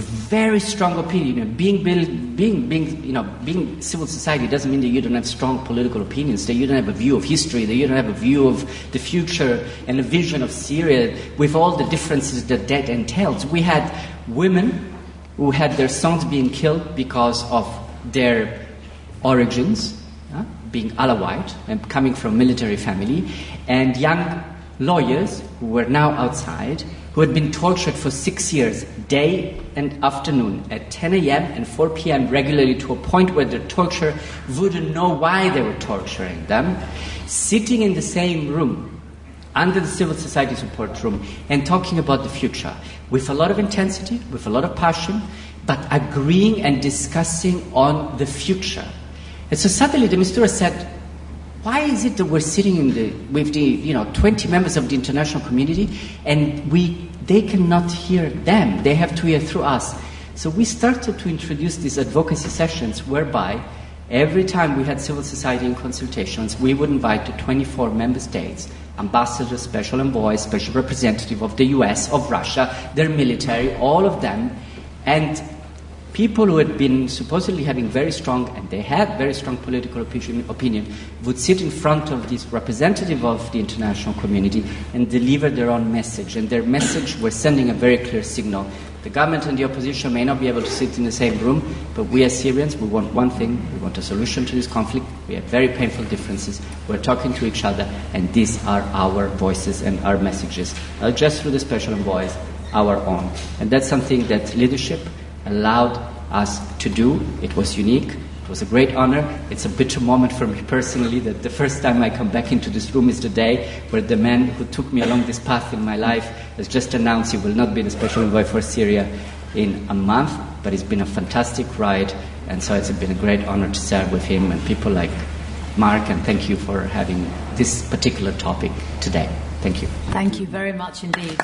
very strong opinion. Being, being, being, you know, being civil society doesn't mean that you don't have strong political opinions, that you don't have a view of history, that you don't have a view of the future and a vision of Syria with all the differences that that entails. We had women who had their sons being killed because of their origins, uh, being Alawite and coming from military family, and young lawyers who were now outside who had been tortured for six years, day and afternoon, at 10 a.m. and 4 p.m. regularly to a point where the torturer wouldn't know why they were torturing them, sitting in the same room under the civil society support room and talking about the future with a lot of intensity, with a lot of passion, but agreeing and discussing on the future. And so suddenly de Mistura said, why is it that we're sitting the, with the you know 20 members of the international community and we they cannot hear them? They have to hear through us. So we started to introduce these advocacy sessions whereby every time we had civil society in consultations we would invite the 24 member states ambassadors special envoys special representative of the us of russia their military all of them and people who had been supposedly having very strong, and they had very strong political opinion, would sit in front of this representative of the international community and deliver their own message. And their message was sending a very clear signal. The government and the opposition may not be able to sit in the same room, but we as Syrians, we want one thing, we want a solution to this conflict. We have very painful differences. We're talking to each other, and these are our voices and our messages, just through the special envoys, our own. And that's something that leadership allowed us to do. It was unique. It was a great honor. It's a bitter moment for me personally that the first time I come back into this room is the day where the man who took me along this path in my life has just announced he will not be the special envoy for Syria in a month. But it's been a fantastic ride, and so it's been a great honor to serve with him and people like Mark, and thank you for having this particular topic today. Thank you. Thank you very much indeed.